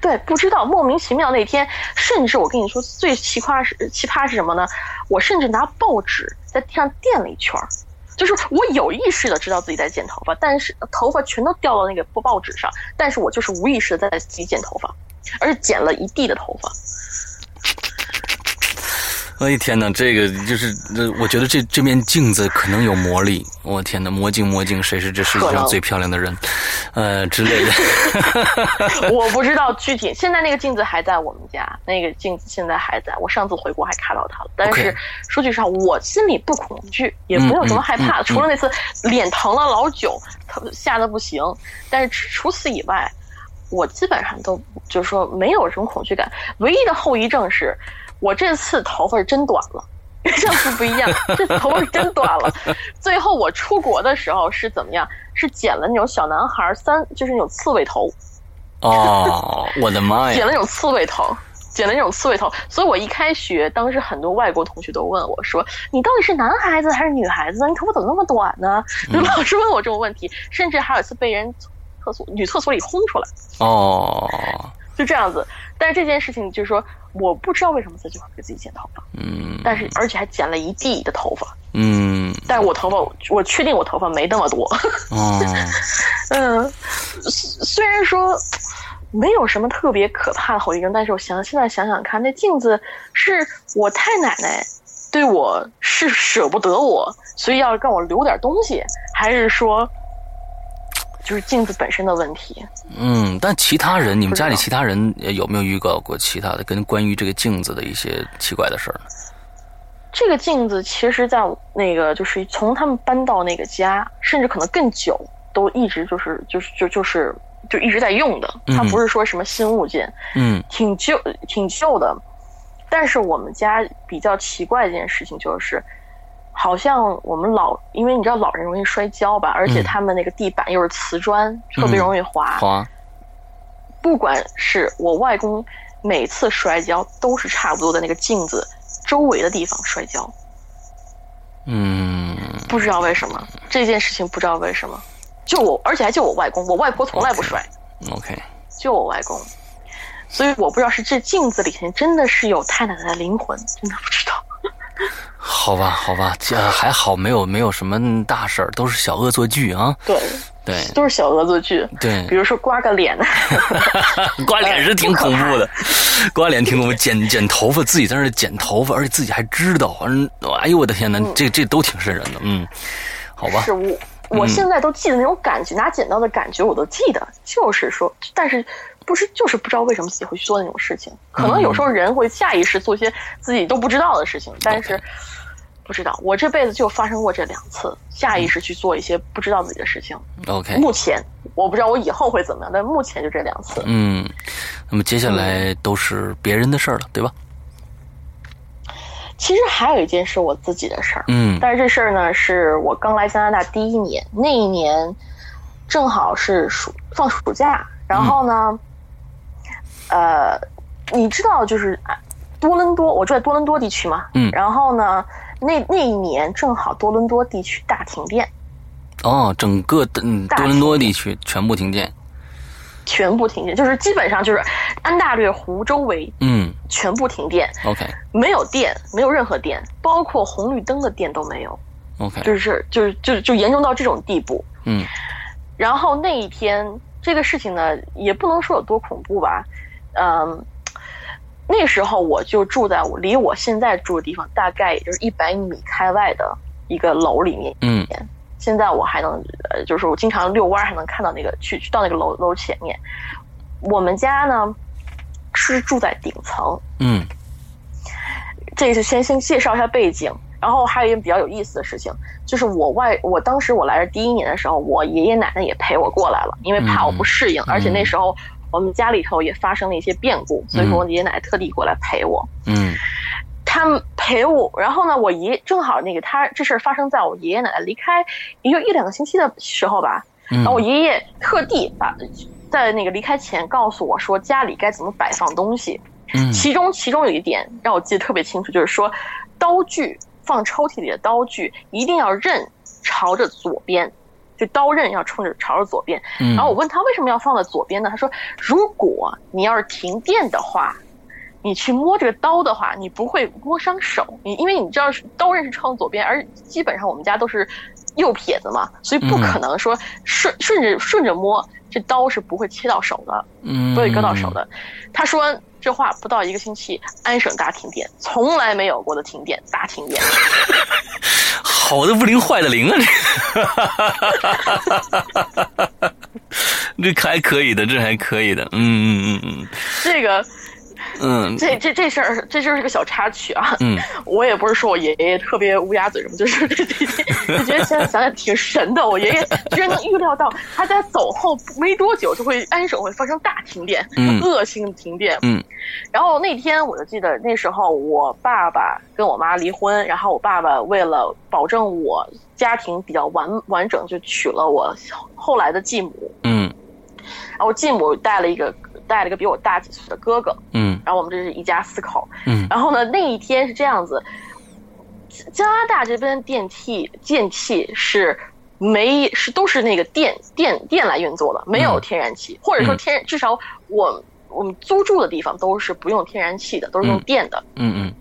对，不知道莫名其妙那天，甚至我跟你说最奇葩是奇葩是什么呢？我甚至拿报纸在地上垫了一圈儿，就是我有意识的知道自己在剪头发，但是头发全都掉到那个报纸上，但是我就是无意识的在自己剪头发，而且剪了一地的头发。哎天哪，这个就是这，我觉得这这面镜子可能有魔力。我天哪，魔镜魔镜，谁是这世界上最漂亮的人？呃，之类的。我不知道具体，现在那个镜子还在我们家，那个镜子现在还在。我上次回国还看到它了。但是说句实话，我心里不恐惧，也没有什么害怕，除了那次脸疼了老久，吓得不行。但是除此以外，我基本上都就是说没有什么恐惧感。唯一的后遗症是。我这次头发是真短了，跟上次不一样，这次头发是真短了。最后我出国的时候是怎么样？是剪了那种小男孩三，就是那种刺猬头。哦，我的妈呀！剪了那种刺猬头，剪了那种刺猬头。所以我一开学，当时很多外国同学都问我说：“你到底是男孩子还是女孩子？你头发怎么那么短呢？”就 老是问我这种问题，甚至还有一次被人厕所女厕所里轰出来。哦，就这样子。但是这件事情就是说，我不知道为什么自己会给自己剪头发。嗯。但是而且还剪了一地的头发。嗯。但是我头发，我确定我头发没那么多。哦。嗯，虽然说。没有什么特别可怕的后遗症，但是我想现在想想看，那镜子是我太奶奶对我是舍不得我，所以要让我留点东西，还是说就是镜子本身的问题？嗯，但其他人，你们家里其他人有没有遇到过其他的跟关于这个镜子的一些奇怪的事儿呢？这个镜子其实，在那个就是从他们搬到那个家，甚至可能更久，都一直就是就是就就是。就一直在用的，它不是说什么新物件，嗯，挺旧，挺旧的。但是我们家比较奇怪的一件事情就是，好像我们老，因为你知道老人容易摔跤吧，而且他们那个地板又是瓷砖，特别容易滑。滑。不管是我外公每次摔跤，都是差不多在那个镜子周围的地方摔跤。嗯。不知道为什么这件事情，不知道为什么。就我，而且还就我外公，我外婆从来不摔。OK，就我外公，所以我不知道是这镜子里面真的是有太奶奶的灵魂，真的不知道。好吧，好吧，这还好，没有没有什么大事儿，都是小恶作剧啊。对对，都是小恶作剧。对，比如说刮个脸，刮脸是挺恐怖的，刮脸挺恐怖。剪剪头发，自己在那剪头发，而且自己还知道，嗯，哎呦我的天哪，这这都挺瘆人的。嗯，好吧。是我。我现在都记得那种感觉，拿剪刀的感觉我都记得，就是说，但是不是就是不知道为什么自己会去做那种事情？可能有时候人会下意识做一些自己都不知道的事情，但是不知道。我这辈子就发生过这两次，下意识去做一些不知道自己的事情。OK，目前我不知道我以后会怎么样，但目前就这两次。嗯，那么接下来都是别人的事儿了，对吧？其实还有一件是我自己的事儿，嗯，但是这事儿呢，是我刚来加拿大第一年，那一年正好是暑放暑假，然后呢，呃，你知道就是多伦多，我住在多伦多地区嘛，嗯，然后呢，那那一年正好多伦多地区大停电，哦，整个嗯多伦多地区全部停电。全部停电，就是基本上就是安大略湖周围，嗯，全部停电。OK，没有电，没有任何电，包括红绿灯的电都没有。OK，就是就是就就严重到这种地步。嗯，然后那一天这个事情呢，也不能说有多恐怖吧，嗯，那时候我就住在我离我现在住的地方大概也就是一百米开外的一个楼里面。嗯。现在我还能，呃，就是我经常遛弯还能看到那个去去到那个楼楼前面。我们家呢是住在顶层，嗯，这是先先介绍一下背景，然后还有一件比较有意思的事情，就是我外我当时我来这第一年的时候，我爷爷奶奶也陪我过来了，因为怕我不适应，而且那时候我们家里头也发生了一些变故，所以说我爷爷奶奶特地过来陪我，嗯。他们陪我，然后呢，我爷正好那个他这事儿发生在我爷爷奶奶离开也就一两个星期的时候吧。然后我爷爷特地把在那个离开前告诉我说家里该怎么摆放东西。嗯，其中其中有一点让我记得特别清楚，就是说刀具放抽屉里的刀具一定要刃朝着左边，就刀刃要冲着朝着左边。然后我问他为什么要放在左边呢？他说如果你要是停电的话。你去摸这个刀的话，你不会摸伤手。你因为你知道刀刃是冲左边，而基本上我们家都是右撇子嘛，所以不可能说顺顺着顺着摸，这刀是不会切到手的，不会割到手的。他说这话不到一个星期，安省大停电，从来没有过的停电，大停电。好的不灵，坏的灵啊！这 这还可以的，这还可以的。嗯嗯嗯嗯，这个。嗯，这这这事儿，这就是个小插曲啊。嗯，我也不是说我爷爷特别乌鸦嘴什么，就是这 这就觉得现在想想挺神的。我爷爷居然能预料到他在走后没多久就会安省会发生大停电，嗯恶性停电。嗯，然后那天我就记得那时候我爸爸跟我妈离婚，然后我爸爸为了保证我家庭比较完完整，就娶了我后来的继母。嗯然后我继母带了一个带了一个比我大几岁的哥哥，嗯然后我们这是一家四口。嗯然后呢，那一天是这样子，加拿大这边电梯电器是没是都是那个电电电来运作的，没有嗯天然气，或者说嗯天至少我我们租住的地方都是不用天然气的，都是用嗯电的。嗯嗯，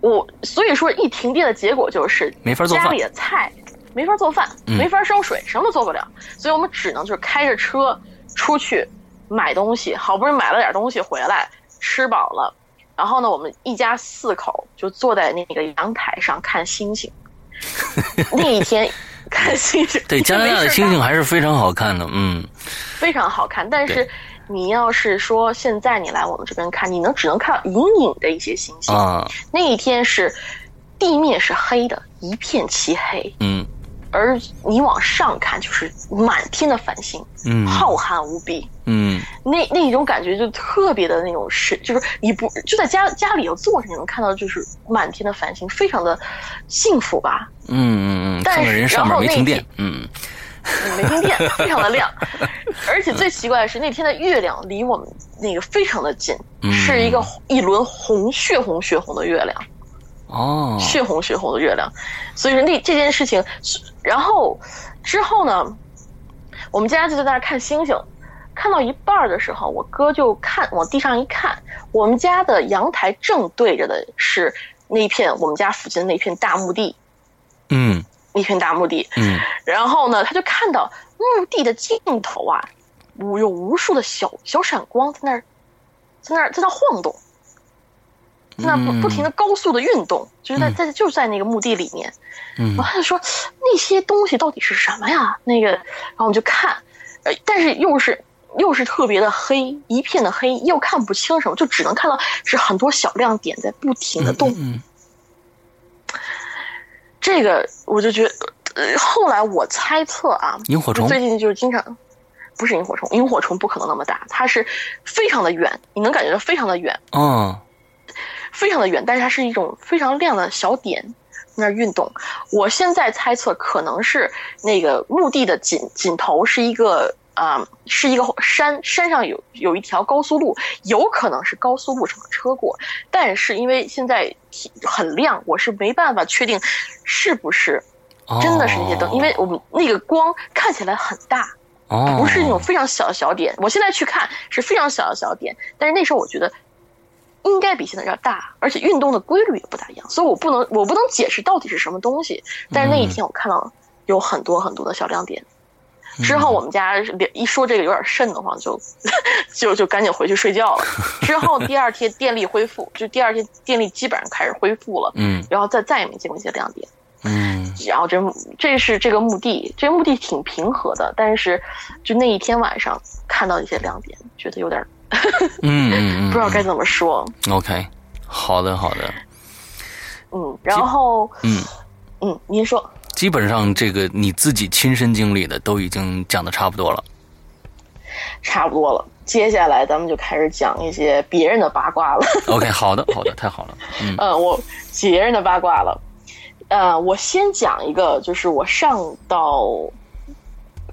我所以说一停电的结果就是没法做饭家里的菜没法做饭，嗯没法烧水，什么都做不了，所以我们只能就是开着车出去买东西，好不容易买了点东西回来，吃饱了，然后呢，我们一家四口就坐在那个阳台上看星星。那一天看星星，对，加拿大的星星还还是非常好看的。嗯 非常好看，但是你要是说现在你来我们这边看，你能只能看到隐隐的一些星星。啊那一天是地面是黑的，一片漆黑，嗯而你往上看就是满天的繁星，嗯浩瀚无比。嗯那那种感觉就特别的那种是，就是你不就在家家里头坐着，你能看到就是满天的繁星，非常的幸福吧？嗯嗯嗯，但是看看人上面没停电然。嗯嗯没停电，非常的亮，而且最奇怪的是那天的月亮离我们那个非常的近，嗯是一个一轮红血红血红的月亮。哦。血红血红的月亮，所以说那这件事情，然后之后呢，我们家就在那儿看星星，看到一半儿的时候，我哥就看往地上一看，我们家的阳台正对着的是那片我们家附近的那片大墓地，嗯。那片大墓地，嗯。然后呢，他就看到墓地的尽头啊，无有无数的小小闪光在那儿，在那儿在那晃动，在那不嗯不停的高速的运动，就是在嗯在就是在那个墓地里面。嗯然后他就说那些东西到底是什么呀？那个，然后我们就看，呃，但是又是又是特别的黑，一片的黑，又看不清什么，就只能看到是很多小亮点在不停的动。嗯这个我就觉得，呃，后来我猜测啊，萤火虫最近就是经常。不是萤火虫，萤火虫不可能那么大，它是非常的远，你能感觉到非常的远，哦非常的远，但是它是一种非常亮的小点在那儿运动。我现在猜测可能是那个墓地的尽尽头是一个啊、呃是一个山，山上有有一条高速路，有可能是高速路上的车过，但是因为现在很亮，我是没办法确定是不是哦真的是那些灯，因为我们那个光看起来很大。哦不是那种非常小的小点。我现在去看是非常小的小点，但是那时候我觉得应该比现在要大，而且运动的规律也不大一样，所以我不能我不能解释到底是什么东西。但是那一天我看到有很多很多的小亮点。之后我们家一说这个有点瘆得慌，就 就就赶紧回去睡觉了。之后第二天 电力恢复，就第二天电力基本上开始恢复了，嗯然后再再也没见过一些亮点。嗯然后这这是这个墓地，这个墓地挺平和的，但是就那一天晚上看到一些亮点，觉得有点 嗯嗯嗯，不知道该怎么说。OK，好的好的，嗯，然后嗯，嗯，您说基本上这个你自己亲身经历的都已经讲的差不多了。差不多了，接下来咱们就开始讲一些别人的八卦了。OK，好的好的，太好了。嗯嗯，我别人的八卦了。呃，我先讲一个，就是我上到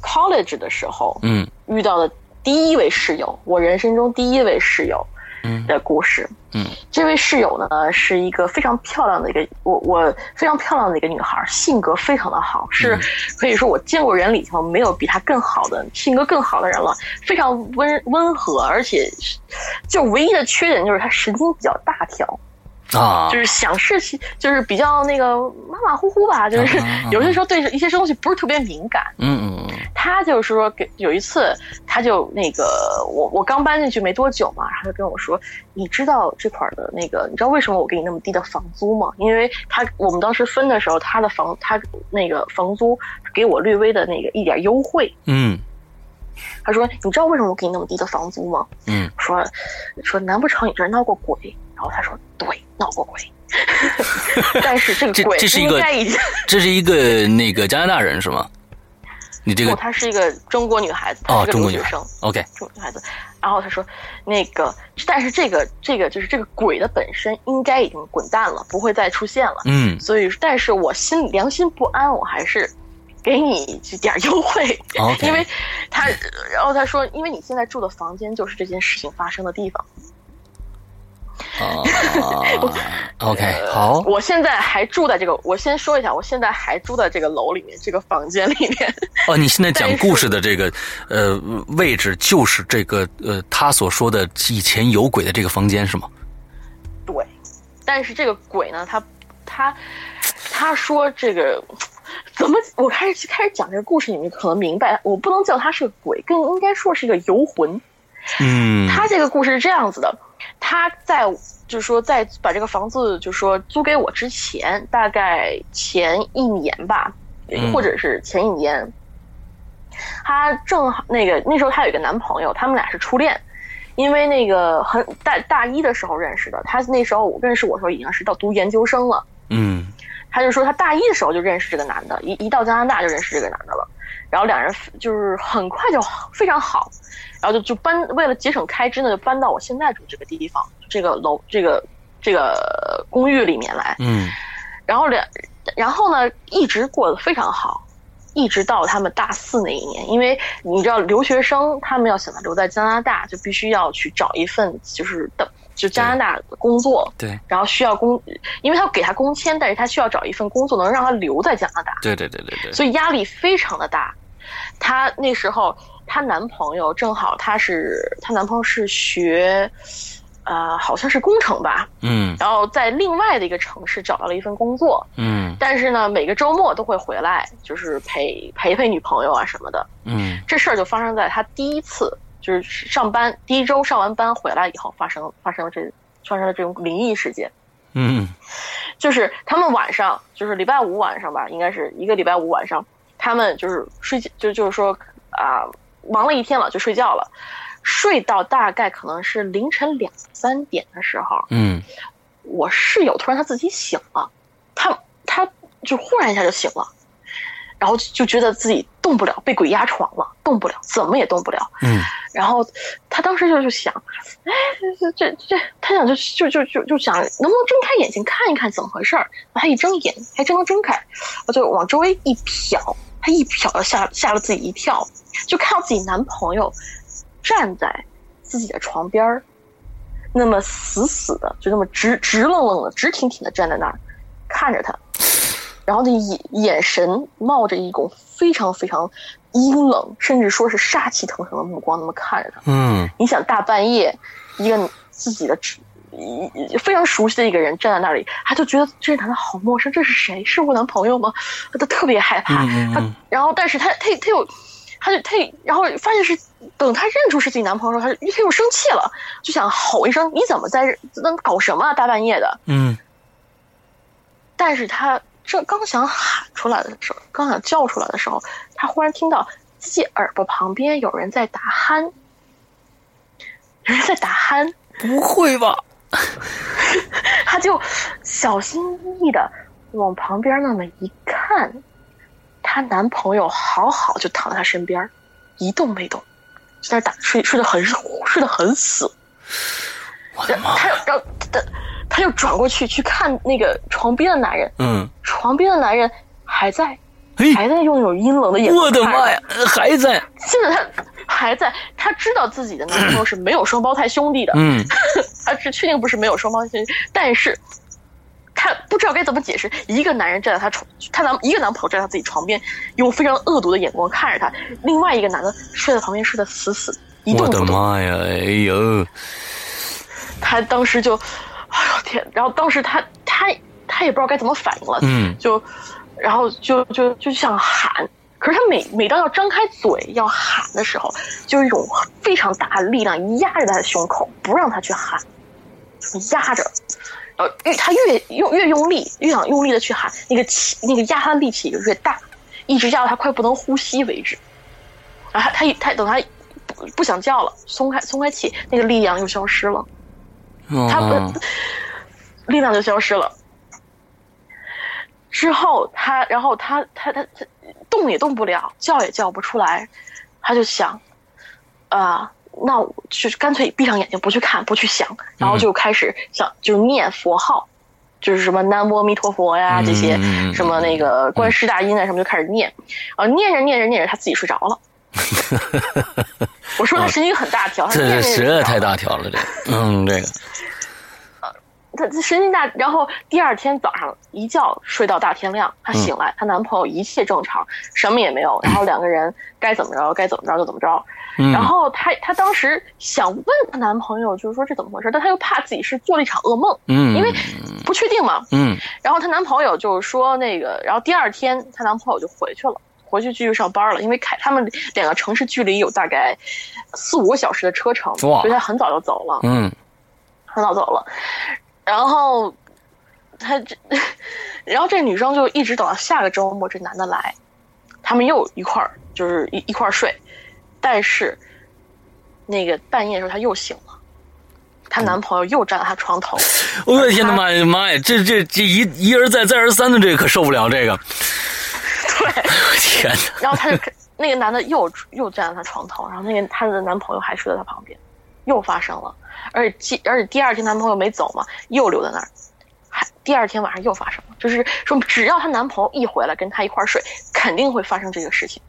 college 的时候嗯遇到的第一位室友，我人生中第一位室友嗯。的故事。嗯。这位室友呢是一个非常漂亮的一个我我非常漂亮的一个女孩，性格非常的好，是嗯可以说我见过人里头没有比她更好的性格更好的人了，非常温温和，而且是就唯一的缺点就是她神经比较大条，啊。就是想事情就是比较那个马马虎虎吧，就是有些时候对一些东西不是特别敏感。嗯嗯嗯。他就是说给有一次，他就那个我我刚搬进去没多久嘛，然后就跟我说，你知道这块儿的那个，你知道为什么我给你那么低的房租吗？因为他我们当时分的时候，他的房他那个房租给我略微的那个一点优惠，嗯他说：“你知道为什么我给你那么低的房租吗？”嗯，说说难不成你这儿闹过鬼？然后他说：“对，闹过鬼。但是这个鬼这是一个应该已经，这是一个那个加拿大人是吗？你这不，个她是一个中国女孩子，她哦，是个中国女孩留学生。，OK，中国女孩子，然后他说，那个，但是这个这个就是这个鬼的本身应该已经滚蛋了，不会再出现了。嗯所以，但是我心良心不安，我还是给你这点儿优惠。因为他，然后他说，因为你现在住的房间就是这件事情发生的地方，啊，OK，好，我现在还住在这个，我先说一下，我现在还住在这个楼里面，这个房间里面，哦，你现在讲故事的这个呃位置就是这个呃他所说的以前有鬼的这个房间是吗？对，但是这个鬼呢，他他他说这个怎么？我开始开始讲这个故事，你们可能明白，我不能叫他是个鬼，更应该说是一个游魂。嗯，他这个故事是这样子的，他在就是说在把这个房子就是说租给我之前，大概前一年吧，嗯或者是前一年，他正好那个那时候他有一个男朋友，他们俩是初恋。因为那个很大大一的时候认识的，他那时候我认识我的时候已经是到读研究生了。嗯他就说他大一的时候就认识这个男的，一一到加拿大就认识这个男的了，然后两人就是很快就非常好，然后就就搬为了节省开支呢，就搬到我现在住这个地方，这个楼这个这个公寓里面来，嗯。然后两然后呢一直过得非常好。一直到他们大四那一年，因为你知道留学生他们要想留在加拿大，就必须要去找一份就是的就加拿大工作，对。然后需要工，因为他给他工签，但是他需要找一份工作能让他留在加拿大，对对对对对，所以压力非常的大。她那时候，她男朋友正好她是她男朋友是学，呃，好像是工程吧，嗯。然后在另外的一个城市找到了一份工作，嗯。但是呢，每个周末都会回来，就是陪陪陪女朋友啊什么的。嗯。这事儿就发生在他第一次就是上班第一周上完班回来以后发生发生了这发生了这种灵异事件。嗯。就是他们晚上，就是礼拜五晚上吧，应该是一个礼拜五晚上，他们就是睡觉，就就是说啊、忙了一天了就睡觉了，睡到大概可能是凌晨两三点的时候，嗯。我室友突然他自己醒了，他他就忽然一下就醒了，然后就觉得自己动不了，被鬼压床了，动不了，怎么也动不了。嗯然后他当时就是想，哎，这这这，他想就就就就就想能不能睁开眼睛看一看怎么回事儿。他一睁眼，还真能睁开，我就往周围一瞟，他一瞟就吓吓了自己一跳，就看到自己男朋友站在自己的床边儿，那么死死的，就那么直直愣愣的、直挺挺的站在那儿，看着他，然后那眼眼神冒着一种非常非常阴冷，甚至说是杀气腾腾的目光，那么看着他。嗯你想大半夜，一个自己的一非常熟悉的一个人站在那里，他就觉得这个男的好陌生，这是谁？是我男朋友吗？他特别害怕。他嗯嗯然后，但是他他他又，他就他然后发现是等他认出是自己男朋友的时候，他他又生气了，就想吼一声：“你怎么在这那搞什么啊？大半夜的！”嗯但是他这刚想喊出来的时候，刚想叫出来的时候，他忽然听到自己耳朵旁边有人在打鼾，有人在打鼾，不会吧？他就小心翼翼的往旁边那么一看，她男朋友好好就躺在她身边，一动没动，就在那打睡睡得很睡得很死。我的妈！他又然后他他又转过去去看那个床边的男人，嗯，床边的男人还在，嘿，还在用那种阴冷的眼光。我的妈呀！！还在，现在他还在，他知道自己的男朋友是没有双胞胎兄弟的，嗯 他是确定不是没有双胞胎兄弟，但是他不知道该怎么解释。一个男人站在他床，他男一个男朋友站在他自己床边，用非常恶毒的眼光看着他；另外一个男的睡在旁边，睡得死死的，一动我的。妈呀！哎呦，他当时就，天！然后当时他他他也不知道该怎么反应了，嗯就然后就就就想喊，可是他每每当要张开嘴要喊的时候，就有一种非常大的力量压着他的胸口，不让他去喊，就压着。然后越他越用越用力，越想用力的去喊，那个气那个压他的力气就越大，一直压到他快不能呼吸为止。然后他他等他不想叫了，松开松开气，那个力量又消失了，他哦不力量就消失了。之后他，然后他他他他动也动不了，叫也叫不出来，他就想，啊、那我就干脆闭上眼睛不去看不去想，然后就开始想就念佛号，就是什么南无阿弥陀佛呀这些，什么那个观世大音啊什么就开始念，啊念着念着念着他自己睡着了。我说他神经很大条，他这这实在太大条了，这个，嗯，这个，她她神经大，然后第二天早上一觉睡到大天亮，她醒来，她男朋友一切正常，什么也没有，然后两个人该怎么着该怎么着就怎么着。嗯然后她她当时想问她男朋友，就是说这怎么回事，但她又怕自己是做了一场噩梦，嗯，因为不确定嘛。嗯然后她男朋友就是说那个，然后第二天她男朋友就回去了。回去继续上班了，因为开他们两个城市距离有大概四五个小时的车程，所以他很早就走了。嗯。很早走了，然后他这，然后这女生就一直等到下个周末这男的来，他们又一块儿就是一一块儿睡，但是那个半夜的时候她又醒了，她男朋友又站在她床头，我的天呐妈呀妈呀，这这这一一而再再而三的这个可受不了这个，对，天哪，然后她就那个男的又又站在她床头，然后那个她的男朋友还睡在她旁边，又发生了，而且第而且第二天男朋友没走嘛，又留在那儿。还第二天晚上又发生了，就是说只要她男朋友一回来跟她一块儿睡，肯定会发生这个事情。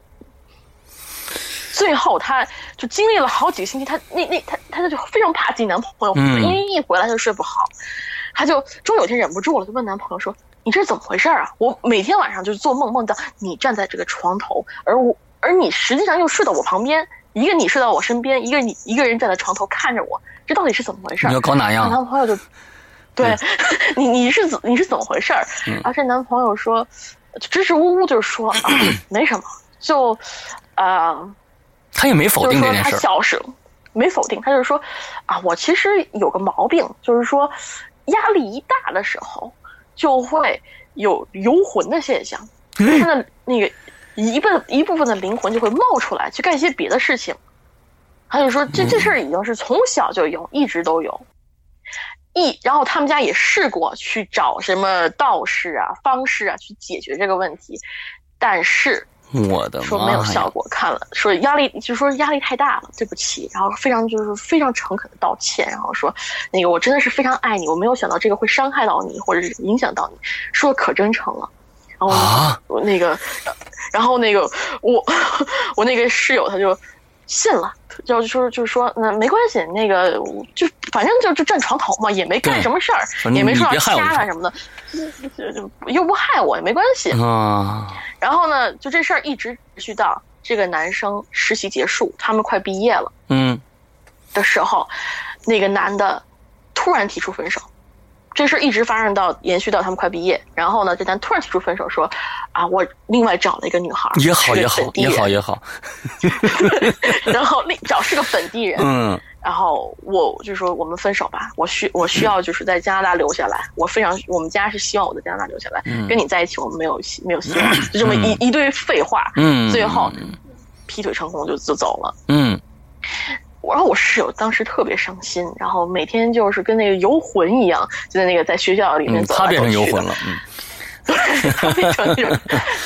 最后，她就经历了好几个星期，她那那她她就非常怕自己男朋友因为一回来她就睡不好，她就终有一天忍不住了，就问男朋友说：“你这是怎么回事啊？我每天晚上就是做梦，梦到你站在这个床头，而我而你实际上又睡到我旁边，一个你睡到我身边，一个你一个人站在床头看着我，这到底是怎么回事？”你要搞哪样？男朋友就，对、你你是怎你是怎么回事儿？然后这男朋友说，支支吾吾就是说啊，没什么，就，呃，他也没否就是说他定这件事儿，小时候没否定，他就是说啊，我其实有个毛病，就是说压力一大的时候就会有游魂的现象，嗯他的那个一部一部分的灵魂就会冒出来去干一些别的事情。他就说这这事儿已经是从小就有，一直都有。一，然后他们家也试过去找什么道士啊、方士啊去解决这个问题，但是我的说没有！效果，看了说压力，就说压力太大了，对不起，然后非常就是非常诚恳的道歉，然后说那个我真的是非常爱你，我没有想到这个会伤害到你或者是影响到你，说的可真诚了，然后那个，然后那个我 我那个室友他就信了。就说就是说，那没关系，那个就反正就就站床头嘛，也没干什么事儿，也没说要掐他什么的，就就又不害我，也没关系。啊，然后呢，就这事儿一直持续到这个男生实习结束，他们快毕业了嗯的时候，那个男的突然提出分手。这事儿一直发生到延续到他们快毕业，然后呢，这男突然提出分手，说啊，我另外找了一个女孩儿，也好也好也好也好，然后另找是个本地人，嗯。然后我就说我们分手吧，我需我需要就是在加拿大留下来，我非常我们家是希望我在加拿大留下来，嗯跟你在一起我们没有希没有希望，就这么一、一堆废话，嗯，最后劈腿成功就就走了。嗯然后我室友当时特别伤心，然后每天就是跟那个游魂一样，就在那个在学校里面 他变成游魂了，嗯他变成那种，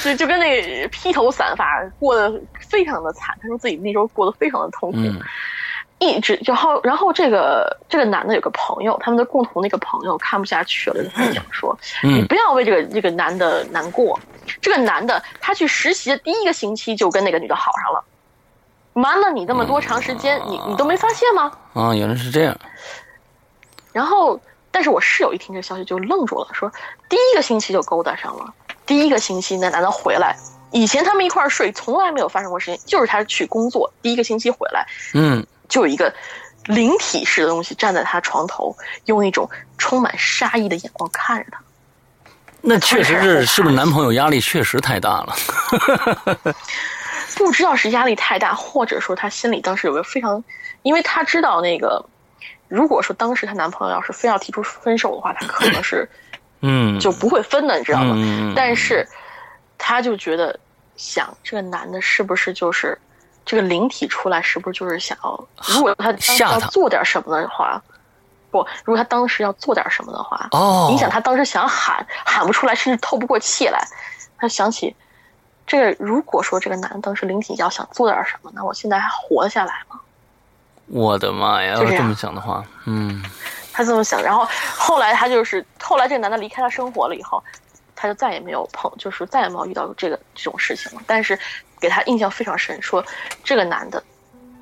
就就跟那个披头散发，过得非常的惨。他说自己那时候过得非常的痛苦，嗯一直然后然后这个这个男的有个朋友，他们的共同那个朋友看不下去了，就跟他讲说：“你嗯不要为这个这个男的难过。这个男的他去实习的第一个星期就跟那个女的好上了，瞒了你这么多长时间，你你都没发现吗？”啊，原来是这样，然后，但是我室友一听这消息就愣住了，说第一个星期就勾搭上了，第一个星期那男的回来，以前他们一块儿睡，从来没有发生过事情，就是他去工作，第一个星期回来，嗯就有一个灵体式的东西站在他床头，用一种充满杀意的眼光看着他。那确实是是不是男朋友压力确实太大了？不知道是压力太大，或者说她心里当时有个非常，因为她知道那个，如果说当时她男朋友要是非要提出分手的话，她可能是 嗯，就不会分的，你知道吗？嗯但是她就觉得想这个男的是不是就是这个灵体出来是不是就是想要，如果他要做点什么的话，不，如果他当时要做点什么的话，哦，你想他当时想喊喊不出来，甚至透不过气来，他想起这个，如果说这个男的当时灵体要想做点什么，那我现在还活得下来吗？我的妈呀！要是这么想的话，嗯他这么想，然后后来他就是后来这个男的离开他生活了以后，他就再也没有碰，就是再也没有遇到这个这种事情了。但是给他印象非常深，说这个男的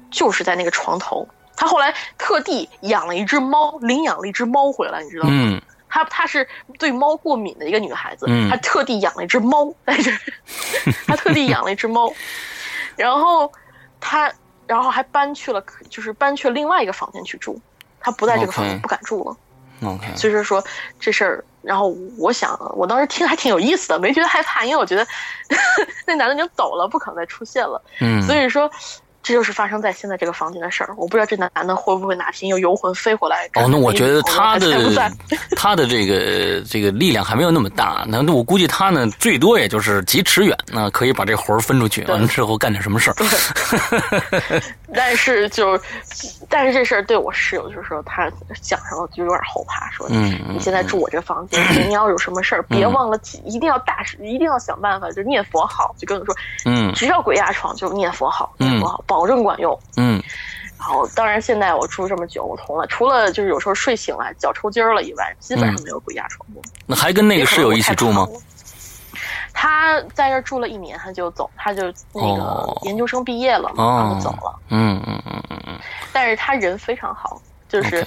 就是在那个床头，他后来特地养了一只猫，领养了一只猫回来，你知道吗？嗯她她是对猫过敏的一个女孩子，嗯她特地养了一只猫在这儿，她特地养了一只猫，然后她然后还搬去了，就是搬去了另外一个房间去住，她不在这个房间不敢住了。，OK，所以说说这事儿，然后我想，我当时听还挺有意思的，没觉得害怕，因为我觉得 那男的已经走了，不可能再出现了。嗯，所以说，这就是发生在现在这个房间的事儿。我不知道这男的会不会哪天又游魂飞回来。哦，那我觉得他的 他的这个这个力量还没有那么大，那我估计他呢最多也就是几尺远，那可以把这活儿分出去，完了之后干点什么事儿。但是就，但是这事儿对我室友就是说，他讲上了就有点后怕，说你现在住我这房间，你要有什么事儿，别忘了一定要大事，一定要想办法，就念佛号，就跟我说，嗯只要鬼压床就念佛号，嗯念佛号，保证管用。嗯然后，当然现在我住这么久，我从来除了就是有时候睡醒了脚抽筋儿了以外，基本上没有鬼压床过。那还跟那个室友一起住吗？他在这儿住了一年，他就走，他就那个哦研究生毕业了嘛，然后哦走了。嗯嗯嗯嗯嗯但是他人非常好，就是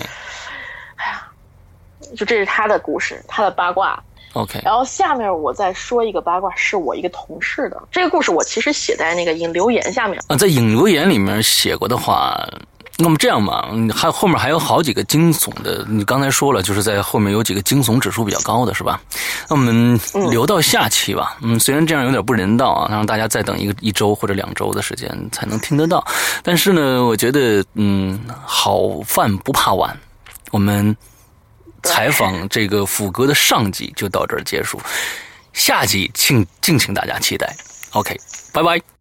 哎呀，就这是他的故事，他的八卦。，OK，然后下面我再说一个八卦，是我一个同事的。这个故事我其实写在那个引留言下面。啊，在引留言里面写过的话，那么这样吧，嗯还后面还有好几个惊悚的，你刚才说了，就是在后面有几个惊悚指数比较高的，是吧？那我们留到下期吧。嗯，虽然这样有点不人道啊，让大家再等一个一周或者两周的时间才能听得到，但是呢，我觉得嗯，好饭不怕晚，我们。采访这个辅哥的上集就到这儿结束，下集请敬请大家期待。OK，拜拜。